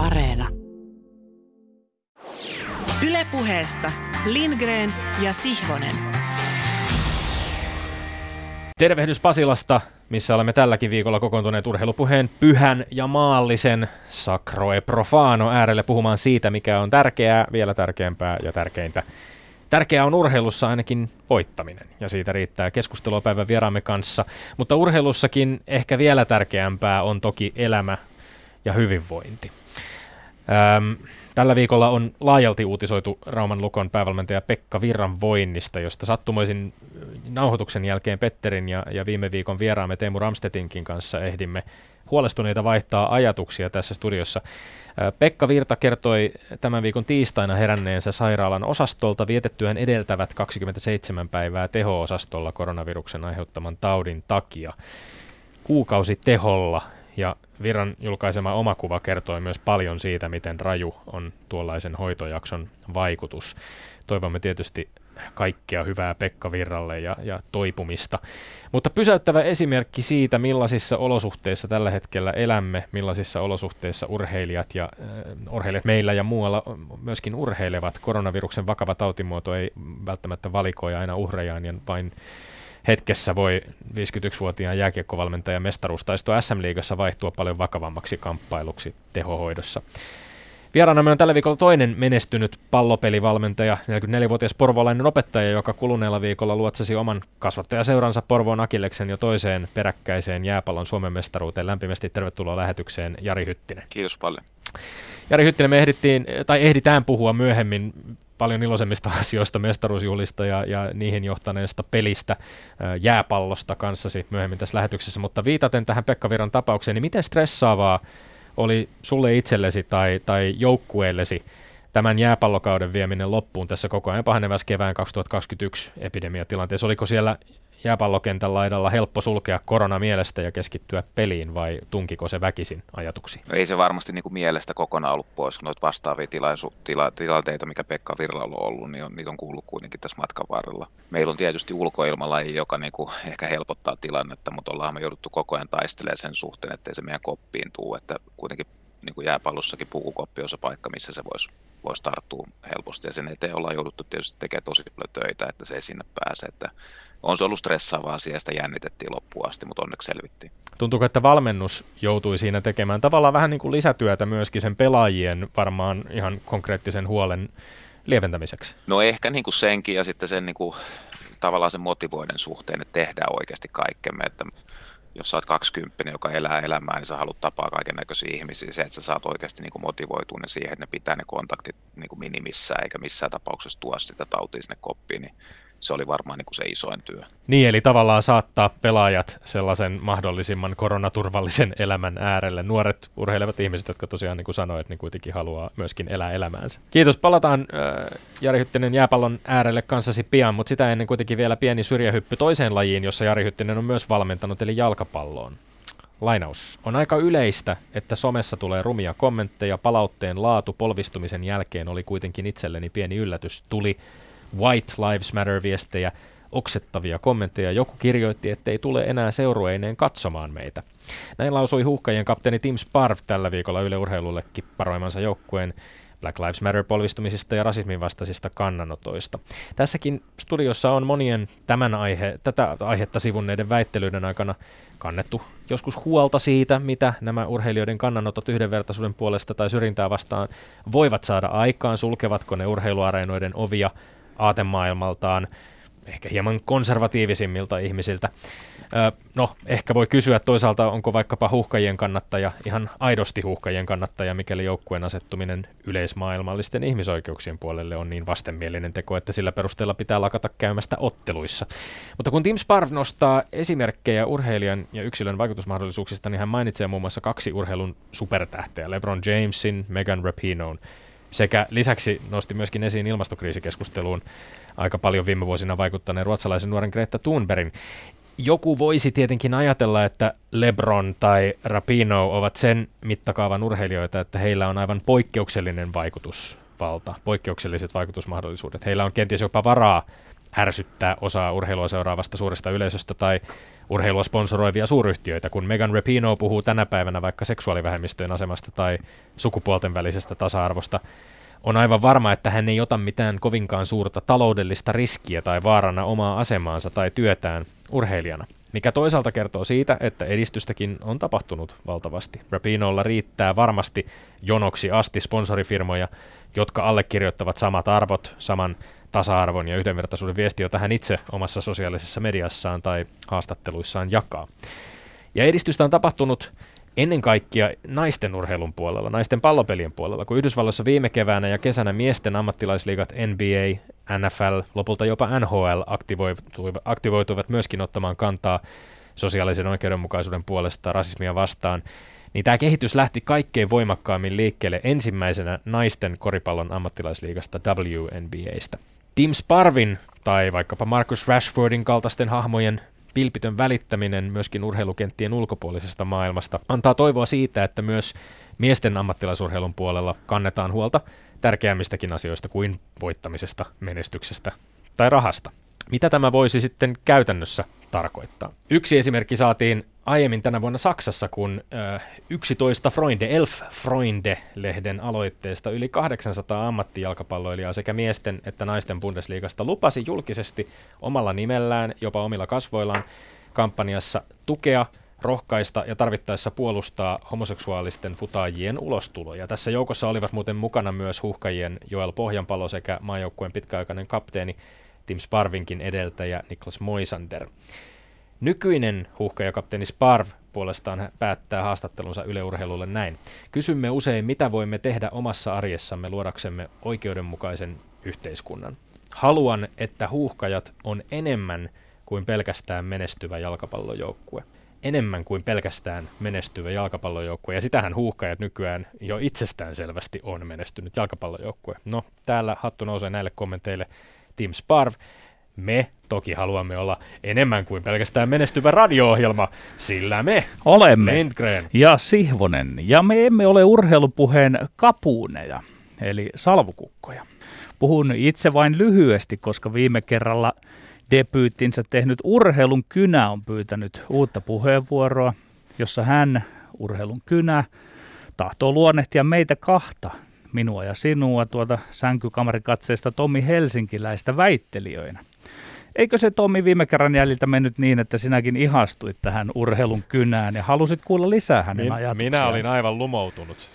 Areena. Ylepuheessa Lindgren ja Sihvonen. Tervehdys Pasilasta, missä olemme tälläkin viikolla kokoontuneet urheilupuheen pyhän ja maallisen Sacro e Profano äärelle puhumaan siitä, mikä on tärkeää, vielä tärkeämpää ja tärkeintä. Tärkeää on urheilussa ainakin voittaminen, ja siitä riittää keskustelua päivän vieraamme kanssa. Mutta urheilussakin ehkä vielä tärkeämpää on toki elämä ja hyvinvointi. Öm, tällä viikolla on laajalti uutisoitu Rauman Lukon päävalmentaja Pekka Virran voinnista, josta sattumoisin nauhoituksen jälkeen Petterin ja, ja viime viikon vieraamme Teemu Ramstetinkin kanssa ehdimme huolestuneita vaihtaa ajatuksia tässä studiossa. Pekka Virta kertoi tämän viikon tiistaina heränneensä sairaalan osastolta vietettyään edeltävät 27 päivää teho-osastolla koronaviruksen aiheuttaman taudin takia. Kuukausi teholla ja Virran julkaisema omakuva kertoi myös paljon siitä, miten raju on tuollaisen hoitojakson vaikutus. Toivomme tietysti kaikkea hyvää Pekka Virralle ja, ja toipumista. Mutta pysäyttävä esimerkki siitä, millaisissa olosuhteissa tällä hetkellä elämme, millaisissa olosuhteissa urheilijat ja äh, urheilijat meillä ja muualla myöskin urheilevat. Koronaviruksen vakava tautimuoto ei välttämättä valikoi aina uhrejaan ja vain hetkessä voi 51-vuotiaan jääkiekkovalmentaja mestaruustaisto SM-liigassa vaihtua paljon vakavammaksi kamppailuksi tehohoidossa. Vieraanamme on tällä viikolla toinen menestynyt pallopelivalmentaja, 44-vuotias porvolainen opettaja, joka kuluneella viikolla luotsasi oman kasvattajaseuransa Porvoon Akilleksen jo toiseen peräkkäiseen jääpallon Suomen mestaruuteen. Lämpimästi tervetuloa lähetykseen Jari Hyttinen. Kiitos paljon. Jari Hyttinen, me ehdittiin, tai ehditään puhua myöhemmin paljon iloisemmista asioista, mestaruusjuhlista ja, ja niihin johtaneesta pelistä, jääpallosta kanssasi myöhemmin tässä lähetyksessä, mutta viitaten tähän Pekka Viran tapaukseen, niin miten stressaavaa oli sulle itsellesi tai, tai joukkueellesi tämän jääpallokauden vieminen loppuun tässä koko ajan pahenevässä kevään 2021 epidemiatilanteessa? Oliko siellä jääpallokentän laidalla helppo sulkea korona mielestä ja keskittyä peliin vai tunkiko se väkisin ajatuksiin? No ei se varmasti niin kuin mielestä kokonaan ollut pois, noita vastaavia tilaisu, tila, tilanteita, mikä Pekka Virralla on ollut, niin on, niitä on kuullut kuitenkin tässä matkan varrella. Meillä on tietysti ulkoilmalaji, joka niin kuin ehkä helpottaa tilannetta, mutta ollaan me jouduttu koko ajan taistelemaan sen suhteen, ettei se meidän koppiin tuu, että kuitenkin niin kuin jääpallossakin pukukoppi on se paikka, missä se voisi vois tarttua helposti. Ja sen eteen ollaan jouduttu tietysti tekemään tosi paljon töitä, että se ei sinne pääse. Että on se ollut stressaavaa asia, sitä jännitettiin loppuun asti, mutta onneksi selvittiin. Tuntuuko, että valmennus joutui siinä tekemään tavallaan vähän niin kuin lisätyötä myöskin sen pelaajien varmaan ihan konkreettisen huolen lieventämiseksi? No ehkä niin kuin senkin ja sitten sen niin kuin, tavallaan sen motivoiden suhteen, että tehdään oikeasti kaikkemme. Että jos sä oot 20, joka elää elämää, niin sä haluat tapaa kaiken näköisiä ihmisiä. Se, että sä saat oikeasti niin motivoitua ne siihen, että ne pitää ne kontaktit niin minimissä, eikä missään tapauksessa tuo sitä tautia sinne koppiin, niin se oli varmaan niin kuin se isoin työ. Niin, eli tavallaan saattaa pelaajat sellaisen mahdollisimman koronaturvallisen elämän äärelle. Nuoret urheilevat ihmiset, jotka tosiaan niin kuin sanoit, niin kuitenkin haluaa myöskin elää elämäänsä. Kiitos. Palataan äh, Jari Hyttinen jääpallon äärelle kanssasi pian, mutta sitä ennen kuitenkin vielä pieni syrjähyppy toiseen lajiin, jossa Jari Hyttinen on myös valmentanut, eli jalkapalloon. Lainaus. On aika yleistä, että somessa tulee rumia kommentteja. Palautteen laatu polvistumisen jälkeen oli kuitenkin itselleni pieni yllätys. Tuli White Lives Matter-viestejä, oksettavia kommentteja. Joku kirjoitti, ettei tule enää seurueineen katsomaan meitä. Näin lausui huuhkajien kapteeni Tim Sparv tällä viikolla Yle Urheilulle kipparoimansa joukkueen Black Lives Matter-polvistumisista ja rasismin vastaisista kannanotoista. Tässäkin studiossa on monien tämän aihe, tätä aihetta sivunneiden väittelyiden aikana kannettu joskus huolta siitä, mitä nämä urheilijoiden kannanotot yhdenvertaisuuden puolesta tai syrjintää vastaan voivat saada aikaan, sulkevatko ne urheiluareenoiden ovia aatemaailmaltaan, ehkä hieman konservatiivisimmilta ihmisiltä. No, ehkä voi kysyä toisaalta, onko vaikkapa huhkajien kannattaja ihan aidosti huhkajien kannattaja, mikäli joukkueen asettuminen yleismaailmallisten ihmisoikeuksien puolelle on niin vastenmielinen teko, että sillä perusteella pitää lakata käymästä otteluissa. Mutta kun Tim Sparv nostaa esimerkkejä urheilijan ja yksilön vaikutusmahdollisuuksista, niin hän mainitsee muun muassa kaksi urheilun supertähteä, LeBron Jamesin, Megan Rapinoon sekä lisäksi nosti myöskin esiin ilmastokriisikeskusteluun aika paljon viime vuosina vaikuttaneen ruotsalaisen nuoren Greta Thunbergin. Joku voisi tietenkin ajatella, että LeBron tai Rapino ovat sen mittakaavan urheilijoita, että heillä on aivan poikkeuksellinen vaikutusvalta, poikkeukselliset vaikutusmahdollisuudet. Heillä on kenties jopa varaa ärsyttää osaa urheilua seuraavasta suuresta yleisöstä tai urheilua sponsoroivia suuryhtiöitä, kun Megan Rapinoe puhuu tänä päivänä vaikka seksuaalivähemmistöjen asemasta tai sukupuolten välisestä tasa-arvosta, on aivan varma, että hän ei ota mitään kovinkaan suurta taloudellista riskiä tai vaarana omaa asemaansa tai työtään urheilijana, mikä toisaalta kertoo siitä, että edistystäkin on tapahtunut valtavasti. Rapinolla riittää varmasti jonoksi asti sponsorifirmoja, jotka allekirjoittavat samat arvot, saman tasa-arvon ja yhdenvertaisuuden viesti, jota hän itse omassa sosiaalisessa mediassaan tai haastatteluissaan jakaa. Ja edistystä on tapahtunut ennen kaikkea naisten urheilun puolella, naisten pallopelien puolella, kun Yhdysvalloissa viime keväänä ja kesänä miesten ammattilaisliigat NBA, NFL, lopulta jopa NHL aktivoituivat, myöskin ottamaan kantaa sosiaalisen oikeudenmukaisuuden puolesta rasismia vastaan, niin tämä kehitys lähti kaikkein voimakkaammin liikkeelle ensimmäisenä naisten koripallon ammattilaisliigasta WNBAstä. Tim Sparvin tai vaikkapa Marcus Rashfordin kaltaisten hahmojen pilpitön välittäminen myöskin urheilukenttien ulkopuolisesta maailmasta antaa toivoa siitä, että myös miesten ammattilaisurheilun puolella kannetaan huolta tärkeämmistäkin asioista kuin voittamisesta, menestyksestä tai rahasta. Mitä tämä voisi sitten käytännössä tarkoittaa? Yksi esimerkki saatiin aiemmin tänä vuonna Saksassa, kun äh, 11 Freunde, Elf Freunde-lehden aloitteesta yli 800 ammattijalkapalloilijaa sekä miesten että naisten Bundesliigasta lupasi julkisesti omalla nimellään, jopa omilla kasvoillaan, kampanjassa tukea rohkaista ja tarvittaessa puolustaa homoseksuaalisten futaajien ulostuloja. Tässä joukossa olivat muuten mukana myös huhkajien Joel Pohjanpalo sekä maajoukkueen pitkäaikainen kapteeni Tim Sparvinkin edeltäjä Niklas Moisander. Nykyinen huuhkajakapteeni Sparv puolestaan päättää haastattelunsa yleurheilulle näin. Kysymme usein, mitä voimme tehdä omassa arjessamme luodaksemme oikeudenmukaisen yhteiskunnan. Haluan, että huuhkajat on enemmän kuin pelkästään menestyvä jalkapallojoukkue. Enemmän kuin pelkästään menestyvä jalkapallojoukkue. Ja sitähän huuhkajat nykyään jo itsestään selvästi on menestynyt jalkapallojoukkue. No, täällä hattu nousee näille kommenteille Tim Sparv. Me toki haluamme olla enemmän kuin pelkästään menestyvä radio-ohjelma, sillä me olemme Lindgren ja Sihvonen, ja me emme ole urheilupuheen kapuuneja, eli salvukukkoja. Puhun itse vain lyhyesti, koska viime kerralla debyyttinsä tehnyt urheilun kynä on pyytänyt uutta puheenvuoroa, jossa hän, urheilun kynä, tahtoo luonnehtia meitä kahta, minua ja sinua, tuota sänkykamarikatseista Tommi Helsinkiläistä väittelijöinä. Eikö se Tommi viime kerran jäljiltä mennyt niin, että sinäkin ihastuit tähän urheilun kynään ja halusit kuulla lisää hänen Min, ajatuksiaan? Minä olin aivan lumoutunut.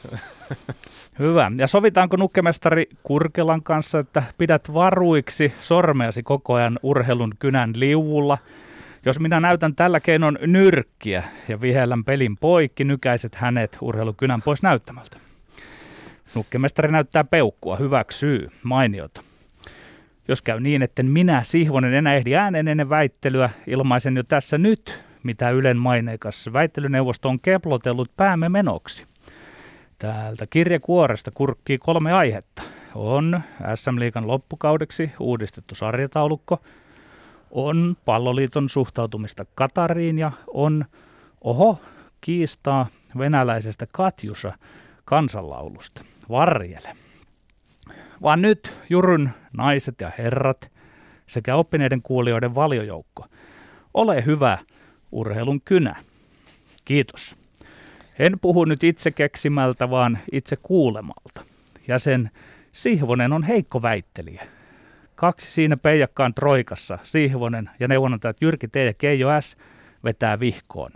Hyvä. Ja sovitaanko nukkemestari Kurkelan kanssa, että pidät varuiksi sormeasi koko ajan urheilun kynän liuvulla? Jos minä näytän tällä keinon nyrkkiä ja vihellän pelin poikki, nykäiset hänet urheilukynän pois näyttämältä. Nukkemestari näyttää peukkua, hyväksyy, mainiota. Jos käy niin, että minä Sihvonen enää ehdi ääneen ennen väittelyä, ilmaisen jo tässä nyt, mitä Ylen maineikas väittelyneuvosto on keplotellut päämme menoksi. Täältä kirjekuoresta kurkkii kolme aihetta. On SM Liikan loppukaudeksi uudistettu sarjataulukko, on palloliiton suhtautumista Katariin ja on, oho, kiistaa venäläisestä Katjusa kansanlaulusta. Varjele vaan nyt Juryn naiset ja herrat sekä oppineiden kuulijoiden valiojoukko. Ole hyvä urheilun kynä. Kiitos. En puhu nyt itse keksimältä, vaan itse kuulemalta. Ja sen Sihvonen on heikko väittelijä. Kaksi siinä peijakkaan troikassa, Sihvonen ja neuvonantajat Jyrki T. ja Keijo S. vetää vihkoon.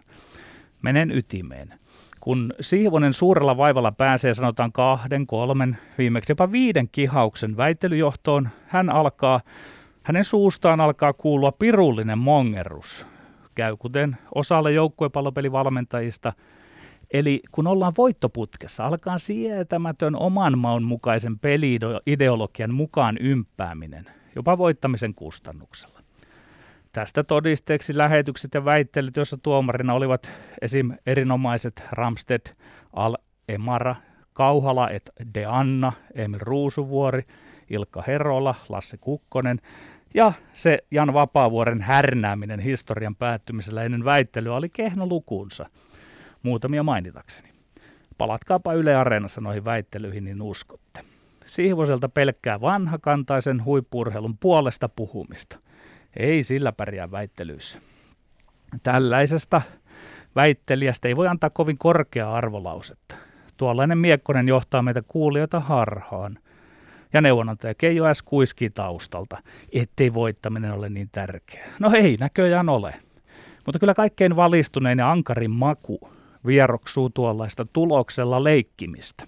Menen ytimeen. Kun Siivonen suurella vaivalla pääsee sanotaan kahden, kolmen, viimeksi jopa viiden kihauksen väittelyjohtoon, hän alkaa, hänen suustaan alkaa kuulua pirullinen mongerus. Käy kuten osalle joukkuepallopelivalmentajista. Eli kun ollaan voittoputkessa, alkaa sietämätön oman maun mukaisen peliideologian mukaan ympääminen, jopa voittamisen kustannuksella. Tästä todisteeksi lähetykset ja väittelyt, joissa tuomarina olivat esim. erinomaiset Ramsted, Al Emara, Kauhala et De Anna, Emil Ruusuvuori, Ilkka Herola, Lasse Kukkonen ja se Jan Vapaavuoren härnääminen historian päättymisellä ennen väittelyä oli kehno lukuunsa. Muutamia mainitakseni. Palatkaapa Yle Areenassa noihin väittelyihin, niin uskotte. Sihvoselta pelkkää vanhakantaisen huippurheilun puolesta puhumista – Ei sillä pärjää väittelyissä. Tällaisesta väittelijästä ei voi antaa kovin korkeaa arvolausetta. Tuollainen Miekkonen johtaa meitä kuulijoita harhaan. Ja neuvonantaja Keijo S. kuiskii taustalta, ettei voittaminen ole niin tärkeää. No ei näköjään ole. Mutta kyllä kaikkein valistunein ja ankarin maku vieroksuu tuollaista tuloksella leikkimistä.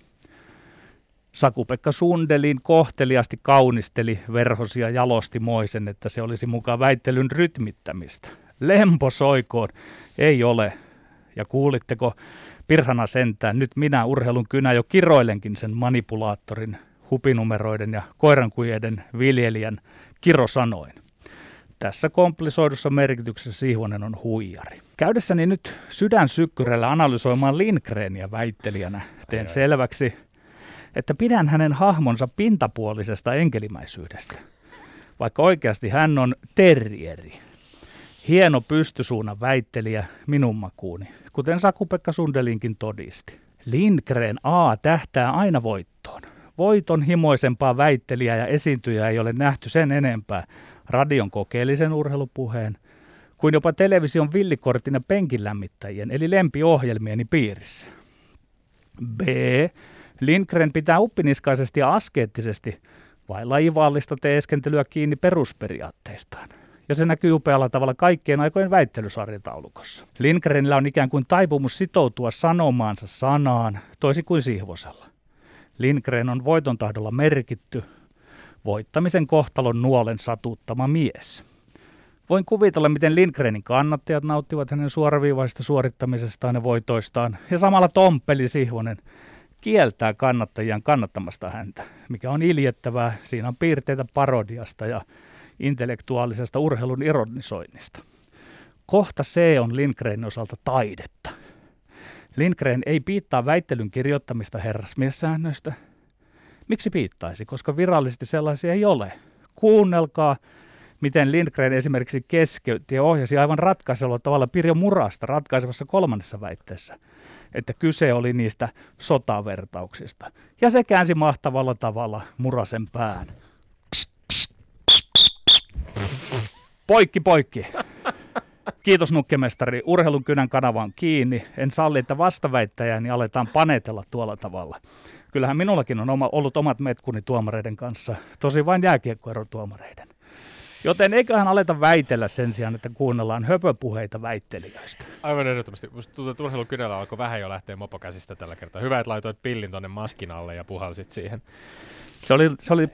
Sakupekka Sundelin kohteliasti kaunisteli verhosia jalosti moisen, että se olisi mukaan väittelyn rytmittämistä. Lempo soikoon ei ole. Ja kuulitteko pirhana sentään, nyt minä urheilun kynä jo kiroilenkin sen manipulaattorin, hupinumeroiden ja koirankujeiden viljelijän kirosanoin. Tässä komplisoidussa merkityksessä Sihvonen on huijari. Käydessäni nyt sydän sykkyrällä analysoimaan Lindgrenia väittelijänä, teen selväksi, että pidän hänen hahmonsa pintapuolisesta enkelimäisyydestä, vaikka oikeasti hän on terrieri. Hieno pystysuunnan väittelijä minun makuuni, kuten Saku-Pekka Sundelinkin todisti. Lindgren A tähtää aina voittoon. Voiton himoisempaa väittelijää ja esiintyjää ei ole nähty sen enempää radion kokeellisen urheilupuheen kuin jopa television villikortin ja penkilämmittäjien eli lempiohjelmieni piirissä. B. Lindgren pitää uppiniskaisesti ja askeettisesti vai lajivallista teeskentelyä kiinni perusperiaatteistaan. Ja se näkyy upealla tavalla kaikkien aikojen väittelysarjataulukossa. Lindgrenillä on ikään kuin taipumus sitoutua sanomaansa sanaan, toisin kuin Sihvosella. Lindgren on voiton tahdolla merkitty, voittamisen kohtalon nuolen satuttama mies. Voin kuvitella, miten Lindgrenin kannattajat nauttivat hänen suoraviivaisesta suorittamisestaan ja voitoistaan, ja samalla Tomppeli Sihvonen kieltää kannattajiaan kannattamasta häntä, mikä on iljettävää. Siinä on piirteitä parodiasta ja intellektuaalisesta urheilun ironisoinnista. Kohta C on Lindgrenin osalta taidetta. Lindgren ei piittaa väittelyn kirjoittamista herrasmiessäännöistä. Miksi piittaisi, koska virallisesti sellaisia ei ole. Kuunnelkaa, miten Lindgren esimerkiksi keskeytti ja ohjasi aivan ratkaisella tavalla Pirjo Murasta ratkaisevassa kolmannessa väitteessä, että kyse oli niistä sotavertauksista. Ja se käänsi mahtavalla tavalla Murasen pään. Poikki, poikki. Kiitos nukkemestari. Urheilun kynän kanava on kiinni. En salli, että vastaväittäjäni aletaan panetella tuolla tavalla. Kyllähän minullakin on ollut omat metkuni tuomareiden kanssa. Tosi vain jääkiekkoerotuomareiden. Joten eiköhän aleta väitellä sen sijaan, että kuunnellaan höpöpuheita väittelijöistä. Aivan ehdottomasti. Musta tuntuu, että urheilun kynällä alkoi vähän jo lähteä mopokäsistä tällä kertaa. Hyvä, että laitoit pillin tuonne maskin alle ja puhalsit siihen. Se oli, se oli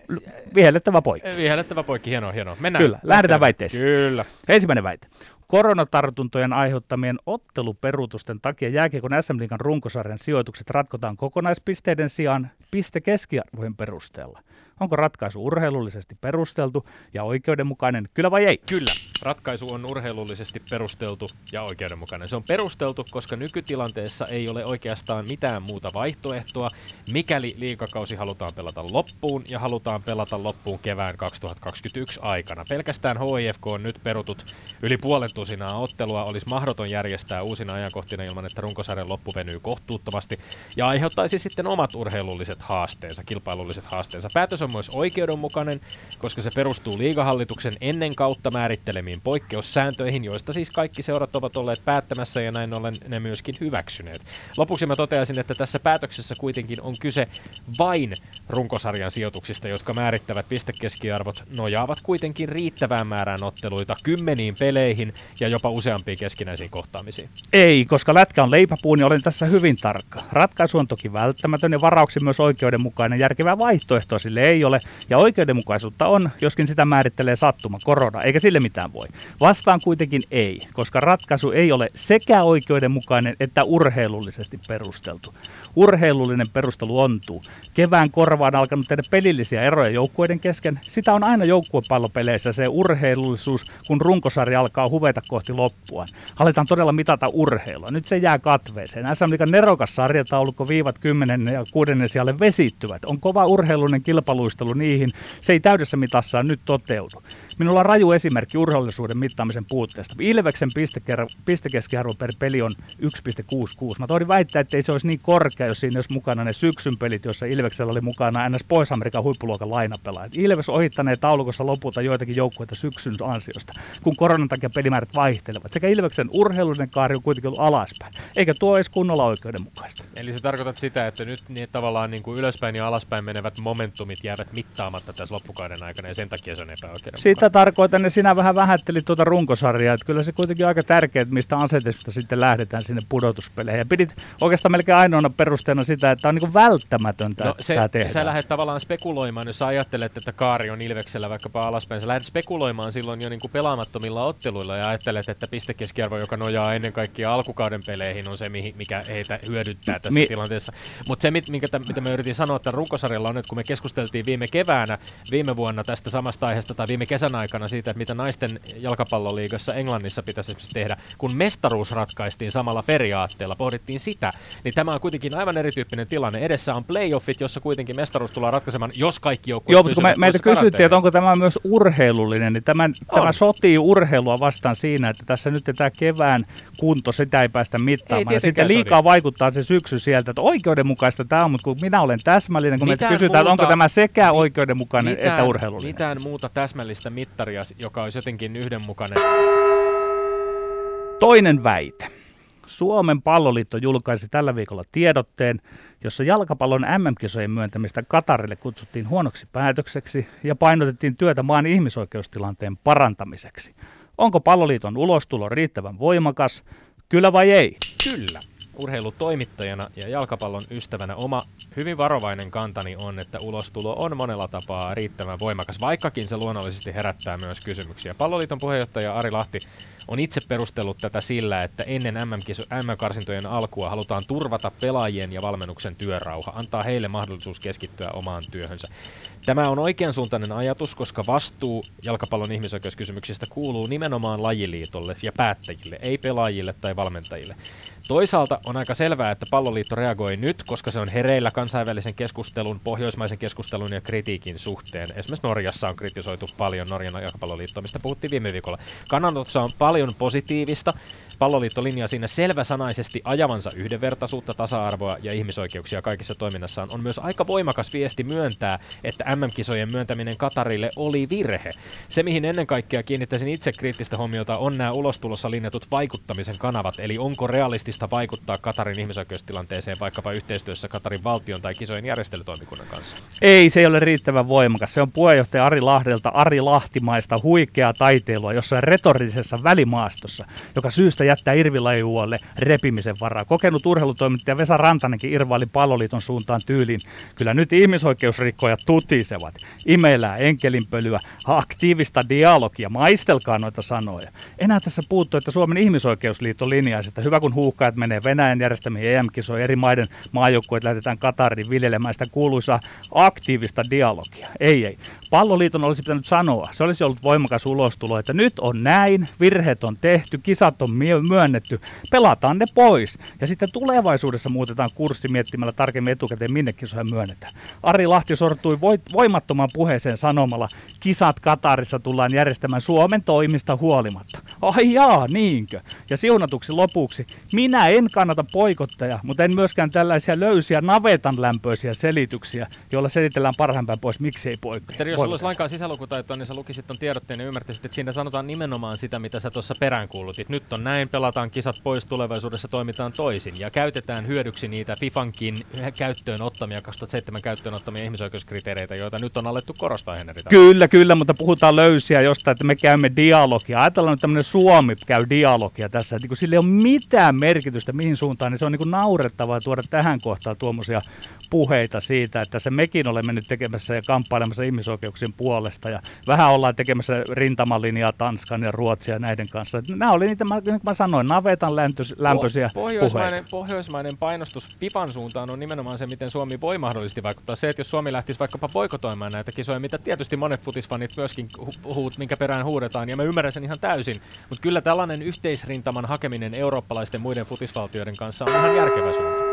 vihellettävä poikki. Vihellettävä poikki, hienoa, hienoa. Mennään. Kyllä, lähdetään väitteeseen. Kyllä. Ensimmäinen väite. Koronatartuntojen aiheuttamien otteluperuutusten takia jääkiekon SM Liigan runkosarjan sijoitukset ratkotaan kokonaispisteiden sijaan piste keskiarvojen perusteella. Onko ratkaisu urheilullisesti perusteltu ja oikeudenmukainen, kyllä vai ei? Kyllä. Ratkaisu on urheilullisesti perusteltu ja oikeudenmukainen. Se on perusteltu, koska nykytilanteessa ei ole oikeastaan mitään muuta vaihtoehtoa, mikäli liikakausi halutaan pelata loppuun ja halutaan pelata loppuun kevään 2021 aikana. Pelkästään HIFK on nyt perutut yli puolen tusinaa ottelua. Olisi mahdoton järjestää uusina ajankohtina ilman, että runkosarjan loppu venyy kohtuuttomasti ja aiheuttaisi sitten omat urheilulliset haasteensa, kilpailulliset haasteensa. Päätös on myös oikeudenmukainen, koska se perustuu liigahallituksen ennen kautta määrittelemiin poikkeussääntöihin, joista siis kaikki seurat ovat olleet päättämässä ja näin ollen ne myöskin hyväksyneet. Lopuksi mä toteaisin, että tässä päätöksessä kuitenkin on kyse vain runkosarjan sijoituksista, jotka määrittävät pistekeskiarvot nojaavat kuitenkin riittävään määrään otteluita kymmeniin peleihin ja jopa useampiin keskinäisiin kohtaamisiin. Ei, koska lätkä on leipäpuun, niin olen tässä hyvin tarkka. Ratkaisu on toki välttämätön ja varauksin myös oikeudenmukainen. Järkevää vaihtoehtoa sille ei ole. Ja oikeudenmukaisuutta on, joskin sitä määrittelee sattuma, korona, eikä sille mitään voi. Vastaan kuitenkin ei, koska ratkaisu ei ole sekä oikeudenmukainen että urheilullisesti perusteltu. Urheilullinen perustelu ontuu. Kevään korvaan alkanut tehdä pelillisiä eroja joukkueiden kesken. Sitä on aina joukkuepallopeleissä se urheilullisuus, kun runkosarja alkaa huveta kohti loppuaan. Aletaan todella mitata urheilua. Nyt se jää katveeseen. SM Liikan nerokas sarjataulukko viivat 10 ja 6 sijalle vesittyvät. On kova urheilullinen kilpailu luistelu niihin. Se ei täydessä mitassaan nyt toteudu. Minulla on raju esimerkki urheilullisuuden mittaamisen puutteesta. Ilveksen pistekeskiarvo per peli on 1,66. Mä tohdin väittää, että ei se olisi niin korkea, jos siinä olisi mukana ne syksyn pelit, joissa Ilveksellä oli mukana NS Pohjois-Amerikan huippuluokan lainapelaajat. Ilves ohittanee taulukossa lopulta joitakin joukkueita syksyn ansiosta, kun koronan takia pelimäärät vaihtelevat. Sekä Ilveksen urheilullinen kaari on kuitenkin ollut alaspäin, eikä tuo edes kunnolla oikeudenmukaista. Eli se tarkoitat sitä, että nyt niin tavallaan niin kuin ylöspäin ja alaspäin menevät momentumit jäävät mittaamatta tässä loppukauden aikana ja sen takia se on epäoikeudenmukaista. Sitä tarkoitan, että sinä vähän vähättelit tuota runkosarjaa, että kyllä se kuitenkin aika tärkeää, mistä asetusta sitten lähdetään sinne pudotuspeleihin. Ja pidit oikeastaan melkein ainoana perusteena sitä, että on niin välttämätöntä no, se, tämä tehdä. Sä lähdet tavallaan spekuloimaan, jos ajattelet, että kaari on Ilveksellä vaikkapa alaspäin, sä lähdet spekuloimaan silloin jo niin kuin pelaamattomilla otteluilla ja ajattelet, että pistekeskiarvo, joka nojaa ennen kaikkea alkukauden peleihin, on se, mikä heitä hyödyttää tässä Mi- tilanteessa. Mutta se, minkä, mitä mä yritin sanoa että runkosarjalla on, että kun me keskusteltiin viime keväänä, viime vuonna tästä samasta aiheesta tai viime kesän aikana siitä, että mitä naisten jalkapalloliigassa Englannissa pitäisi tehdä, kun mestaruus ratkaistiin samalla periaatteella, pohdittiin sitä, niin tämä on kuitenkin aivan erityyppinen tilanne. Edessä on playoffit, jossa kuitenkin mestaruus tullaan ratkaisemaan, jos kaikki joukkueet Joo, mutta kun me, meiltä kysyttiin, että onko tämä myös urheilullinen, niin tämä, tämä sotii urheilua vastaan siinä, että tässä nyt tämä kevään kunto, sitä ei päästä mittaamaan. Ei ja sitten liikaa sodi. vaikuttaa se syksy sieltä, että oikeudenmukaista tämä on, mutta kun minä olen täsmällinen, kun mitään me kysytään, muuta, onko tämä sekä oikeudenmukainen mitään, että urheilullinen. Mitään muuta täsmällistä mittaria, joka olisi jotenkin yhdenmukainen. Toinen väite. Suomen palloliitto julkaisi tällä viikolla tiedotteen, jossa jalkapallon MM-kisojen myöntämistä Katarille kutsuttiin huonoksi päätökseksi ja painotettiin työtä maan ihmisoikeustilanteen parantamiseksi. Onko palloliiton ulostulo riittävän voimakas? Kyllä vai ei? Kyllä urheilutoimittajana ja jalkapallon ystävänä oma hyvin varovainen kantani on, että ulostulo on monella tapaa riittävän voimakas, vaikkakin se luonnollisesti herättää myös kysymyksiä. Palloliiton puheenjohtaja Ari Lahti on itse perustellut tätä sillä, että ennen MM-karsintojen alkua halutaan turvata pelaajien ja valmennuksen työrauha, antaa heille mahdollisuus keskittyä omaan työhönsä. Tämä on oikeansuuntainen ajatus, koska vastuu jalkapallon ihmisoikeuskysymyksistä kuuluu nimenomaan lajiliitolle ja päättäjille, ei pelaajille tai valmentajille. Toisaalta on aika selvää, että palloliitto reagoi nyt, koska se on hereillä kansainvälisen keskustelun, pohjoismaisen keskustelun ja kritiikin suhteen. Esimerkiksi Norjassa on kritisoitu paljon Norjan jalkapalloliittoa, mistä puhuttiin viime viikolla. Kannanotossa on paljon positiivista. Palloliitto linjaa siinä selväsanaisesti ajavansa yhdenvertaisuutta, tasa-arvoa ja ihmisoikeuksia kaikissa toiminnassaan. On myös aika voimakas viesti myöntää, että MM-kisojen myöntäminen Katarille oli virhe. Se, mihin ennen kaikkea kiinnittäisin itse kriittistä huomiota, on nämä ulostulossa linjatut vaikuttamisen kanavat. Eli onko realistista vaikuttaa Katarin ihmisoikeustilanteeseen vaikkapa yhteistyössä Katarin valtion tai kisojen järjestelytoimikunnan kanssa? Ei, se ei ole riittävän voimakas. Se on puheenjohtaja Ari Lahdelta Ari Lahtimaista huikeaa taiteilua jossain retorisessa välimaastossa, joka syystä jättää Irvilajuualle repimisen varaa. Kokenut urheilutoimittaja Vesa Rantanenkin irvaili palloliiton suuntaan tyyliin. Kyllä nyt ihmisoikeusrikkojat tutisevat. Imeilää enkelinpölyä, aktiivista dialogia, maistelkaa noita sanoja. Enää tässä puuttuu, että Suomen ihmisoikeusliitto linjaisi, että hyvä kun huuhkajat menee Venäjän järjestämiin EM-kisoihin, eri maiden maajoukkueet lähetetään Katariin viljelemään sitä kuuluisaa aktiivista dialogia. Ei, ei. Palloliiton olisi pitänyt sanoa, se olisi ollut voimakas ulostulo, että nyt on näin, virheet on tehty, kisat on myönnetty, pelataan ne pois. Ja sitten tulevaisuudessa muutetaan kurssi miettimällä tarkemmin etukäteen, minne kisoja myönnetään. Ari Lahti sortui voimattoman puheeseen sanomalla, kisat Katarissa tullaan järjestämään Suomen toimista huolimatta. Ai jaa, niinkö? Ja siunatuksi lopuksi, minä en kannata poikotteja, mutta en myöskään tällaisia löysiä navetan lämpöisiä selityksiä, joilla selitellään parhaimpään pois, miksi ei poikkeja. jos olisi lainkaan sisälukutaitoa, niin sä lukisit tuon tiedotteen ja ymmärtäisit, että siinä sanotaan nimenomaan sitä, mitä sä tuossa peräänkuulutit. Nyt on näin, pelataan kisat pois, tulevaisuudessa toimitaan toisin ja käytetään hyödyksi niitä FIFAnkin käyttöön ottamia, 2007 käyttöön ottamia ihmisoikeuskriteereitä, joita nyt on alettu korostaa Henri. Kyllä, kyllä, mutta puhutaan löysiä jostain, että me käymme dialogia. Ajatellaan nyt tämmöinen Suomi käy dialogia tässä, että niin sillä ei ole mitään merkitystä mihin suuntaan, niin se on niin naurettavaa tuoda tähän kohtaan tuommoisia puheita siitä, että se mekin olemme nyt tekemässä ja kamppailemassa ihmisoikeuksien puolesta ja vähän ollaan tekemässä rintamalinjaa Tanskan ja Ruotsia näiden kanssa. Nämä oli niitä, niin kuin mä sanoin, navetan lämpös, lämpöisiä pohjoismainen, puheita. pohjoismainen painostus FIFAn suuntaan on nimenomaan se, miten Suomi voi mahdollisesti vaikuttaa. Se, että jos Suomi lähtisi vaikkapa poikotoimaan näitä kisoja, mitä tietysti monet futisfanit myöskin hu- huut, minkä perään huudetaan, ja mä ymmärrän sen ihan täysin, mutta kyllä tällainen yhteisrintaman hakeminen eurooppalaisten muiden futisvaltioiden kanssa on ihan järkevä suunta.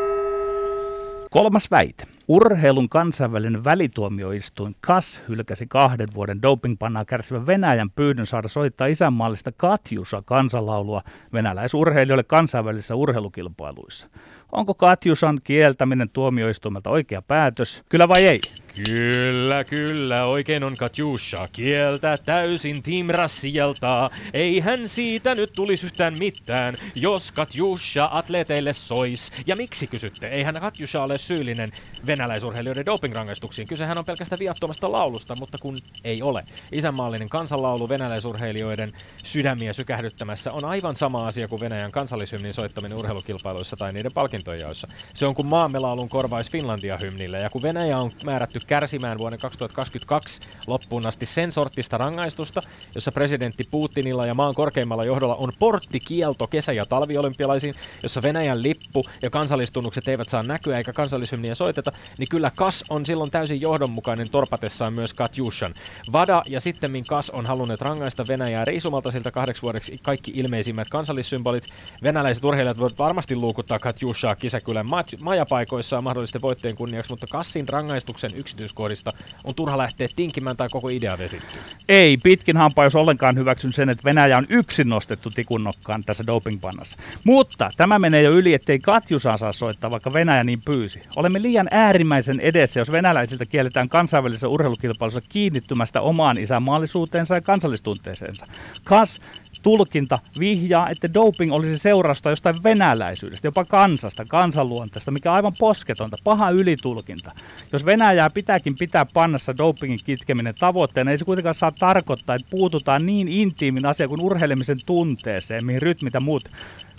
Kolmas väite. Urheilun kansainvälinen välituomioistuin KAS hylkäsi kahden vuoden dopingpannaa kärsivän Venäjän pyydön saada soittaa isänmaallista Katjusa kansalaulua venäläisurheilijoille kansainvälisissä urheilukilpailuissa. Onko Katjusan kieltäminen tuomioistuimelta oikea päätös? Kyllä vai ei? Kyllä, kyllä, oikein on Katjusha. Kieltä täysin Timra sieltä. Eihän siitä nyt tulisi yhtään mitään, jos Katjusha atleteille sois. Ja miksi kysytte? Eihän Katjusha ole syyllinen venäläisurheilijoiden dopingrangaistuksiin. Kysehän on pelkästään viattomasta laulusta, mutta kun ei ole. Isänmaallinen kansanlaulu venäläisurheilijoiden sydämiä sykähdyttämässä on aivan sama asia kuin Venäjän kansallishymnin soittaminen urheilukilpailuissa tai niiden palkintojen jaossa. Se on kuin maamme laulun korvais Finlandia-hymnille. Ja kun Venäjä on määrätty kärsimään vuoden 2022 loppuun asti sen sortista rangaistusta, jossa presidentti Putinilla ja maan korkeimmalla johdolla on porttikielto kesä- ja talviolympialaisiin, jossa Venäjän lippu ja kansallistunnukset eivät saa näkyä eikä kansallishymniä soiteta, niin kyllä KAS on silloin täysin johdonmukainen torpatessaan myös Katjushan. Vada ja sitten KAS on halunneet rangaista Venäjää riisumalta siltä kahdeksi vuodeksi kaikki ilmeisimmät kansallissymbolit. Venäläiset urheilijat voivat varmasti luukuttaa Katjushaa kisäkylän majapaikoissaan mahdollisten voittojen kunniaksi, mutta Kassin rangaistuksen yksityiskohdista on turha lähteä tinkimään tai koko idea vesittyy. Ei, pitkin hampaa, jos ollenkaan hyväksyn sen, että Venäjä on yksin nostettu tikunnokkaan tässä dopingpannassa. Mutta tämä menee jo yli, ettei Katjusa saa soittaa, vaikka Venäjä niin pyysi. Olemme liian äärimmäisen edessä, jos venäläisiltä kielletään kansainvälisessä urheilukilpailussa kiinnittymästä omaan isänmaallisuuteensa ja kansallistunteeseensa. Kas tulkinta vihjaa, että doping olisi seurausta jostain venäläisyydestä, jopa kansasta, kansanluonteesta, mikä on aivan posketonta, paha ylitulkinta. Jos Venäjää pitääkin pitää pannassa dopingin kitkeminen tavoitteena, ei se kuitenkaan saa tarkoittaa, että puututaan niin intiimin asia kuin urheilemisen tunteeseen, mihin rytmit ja muut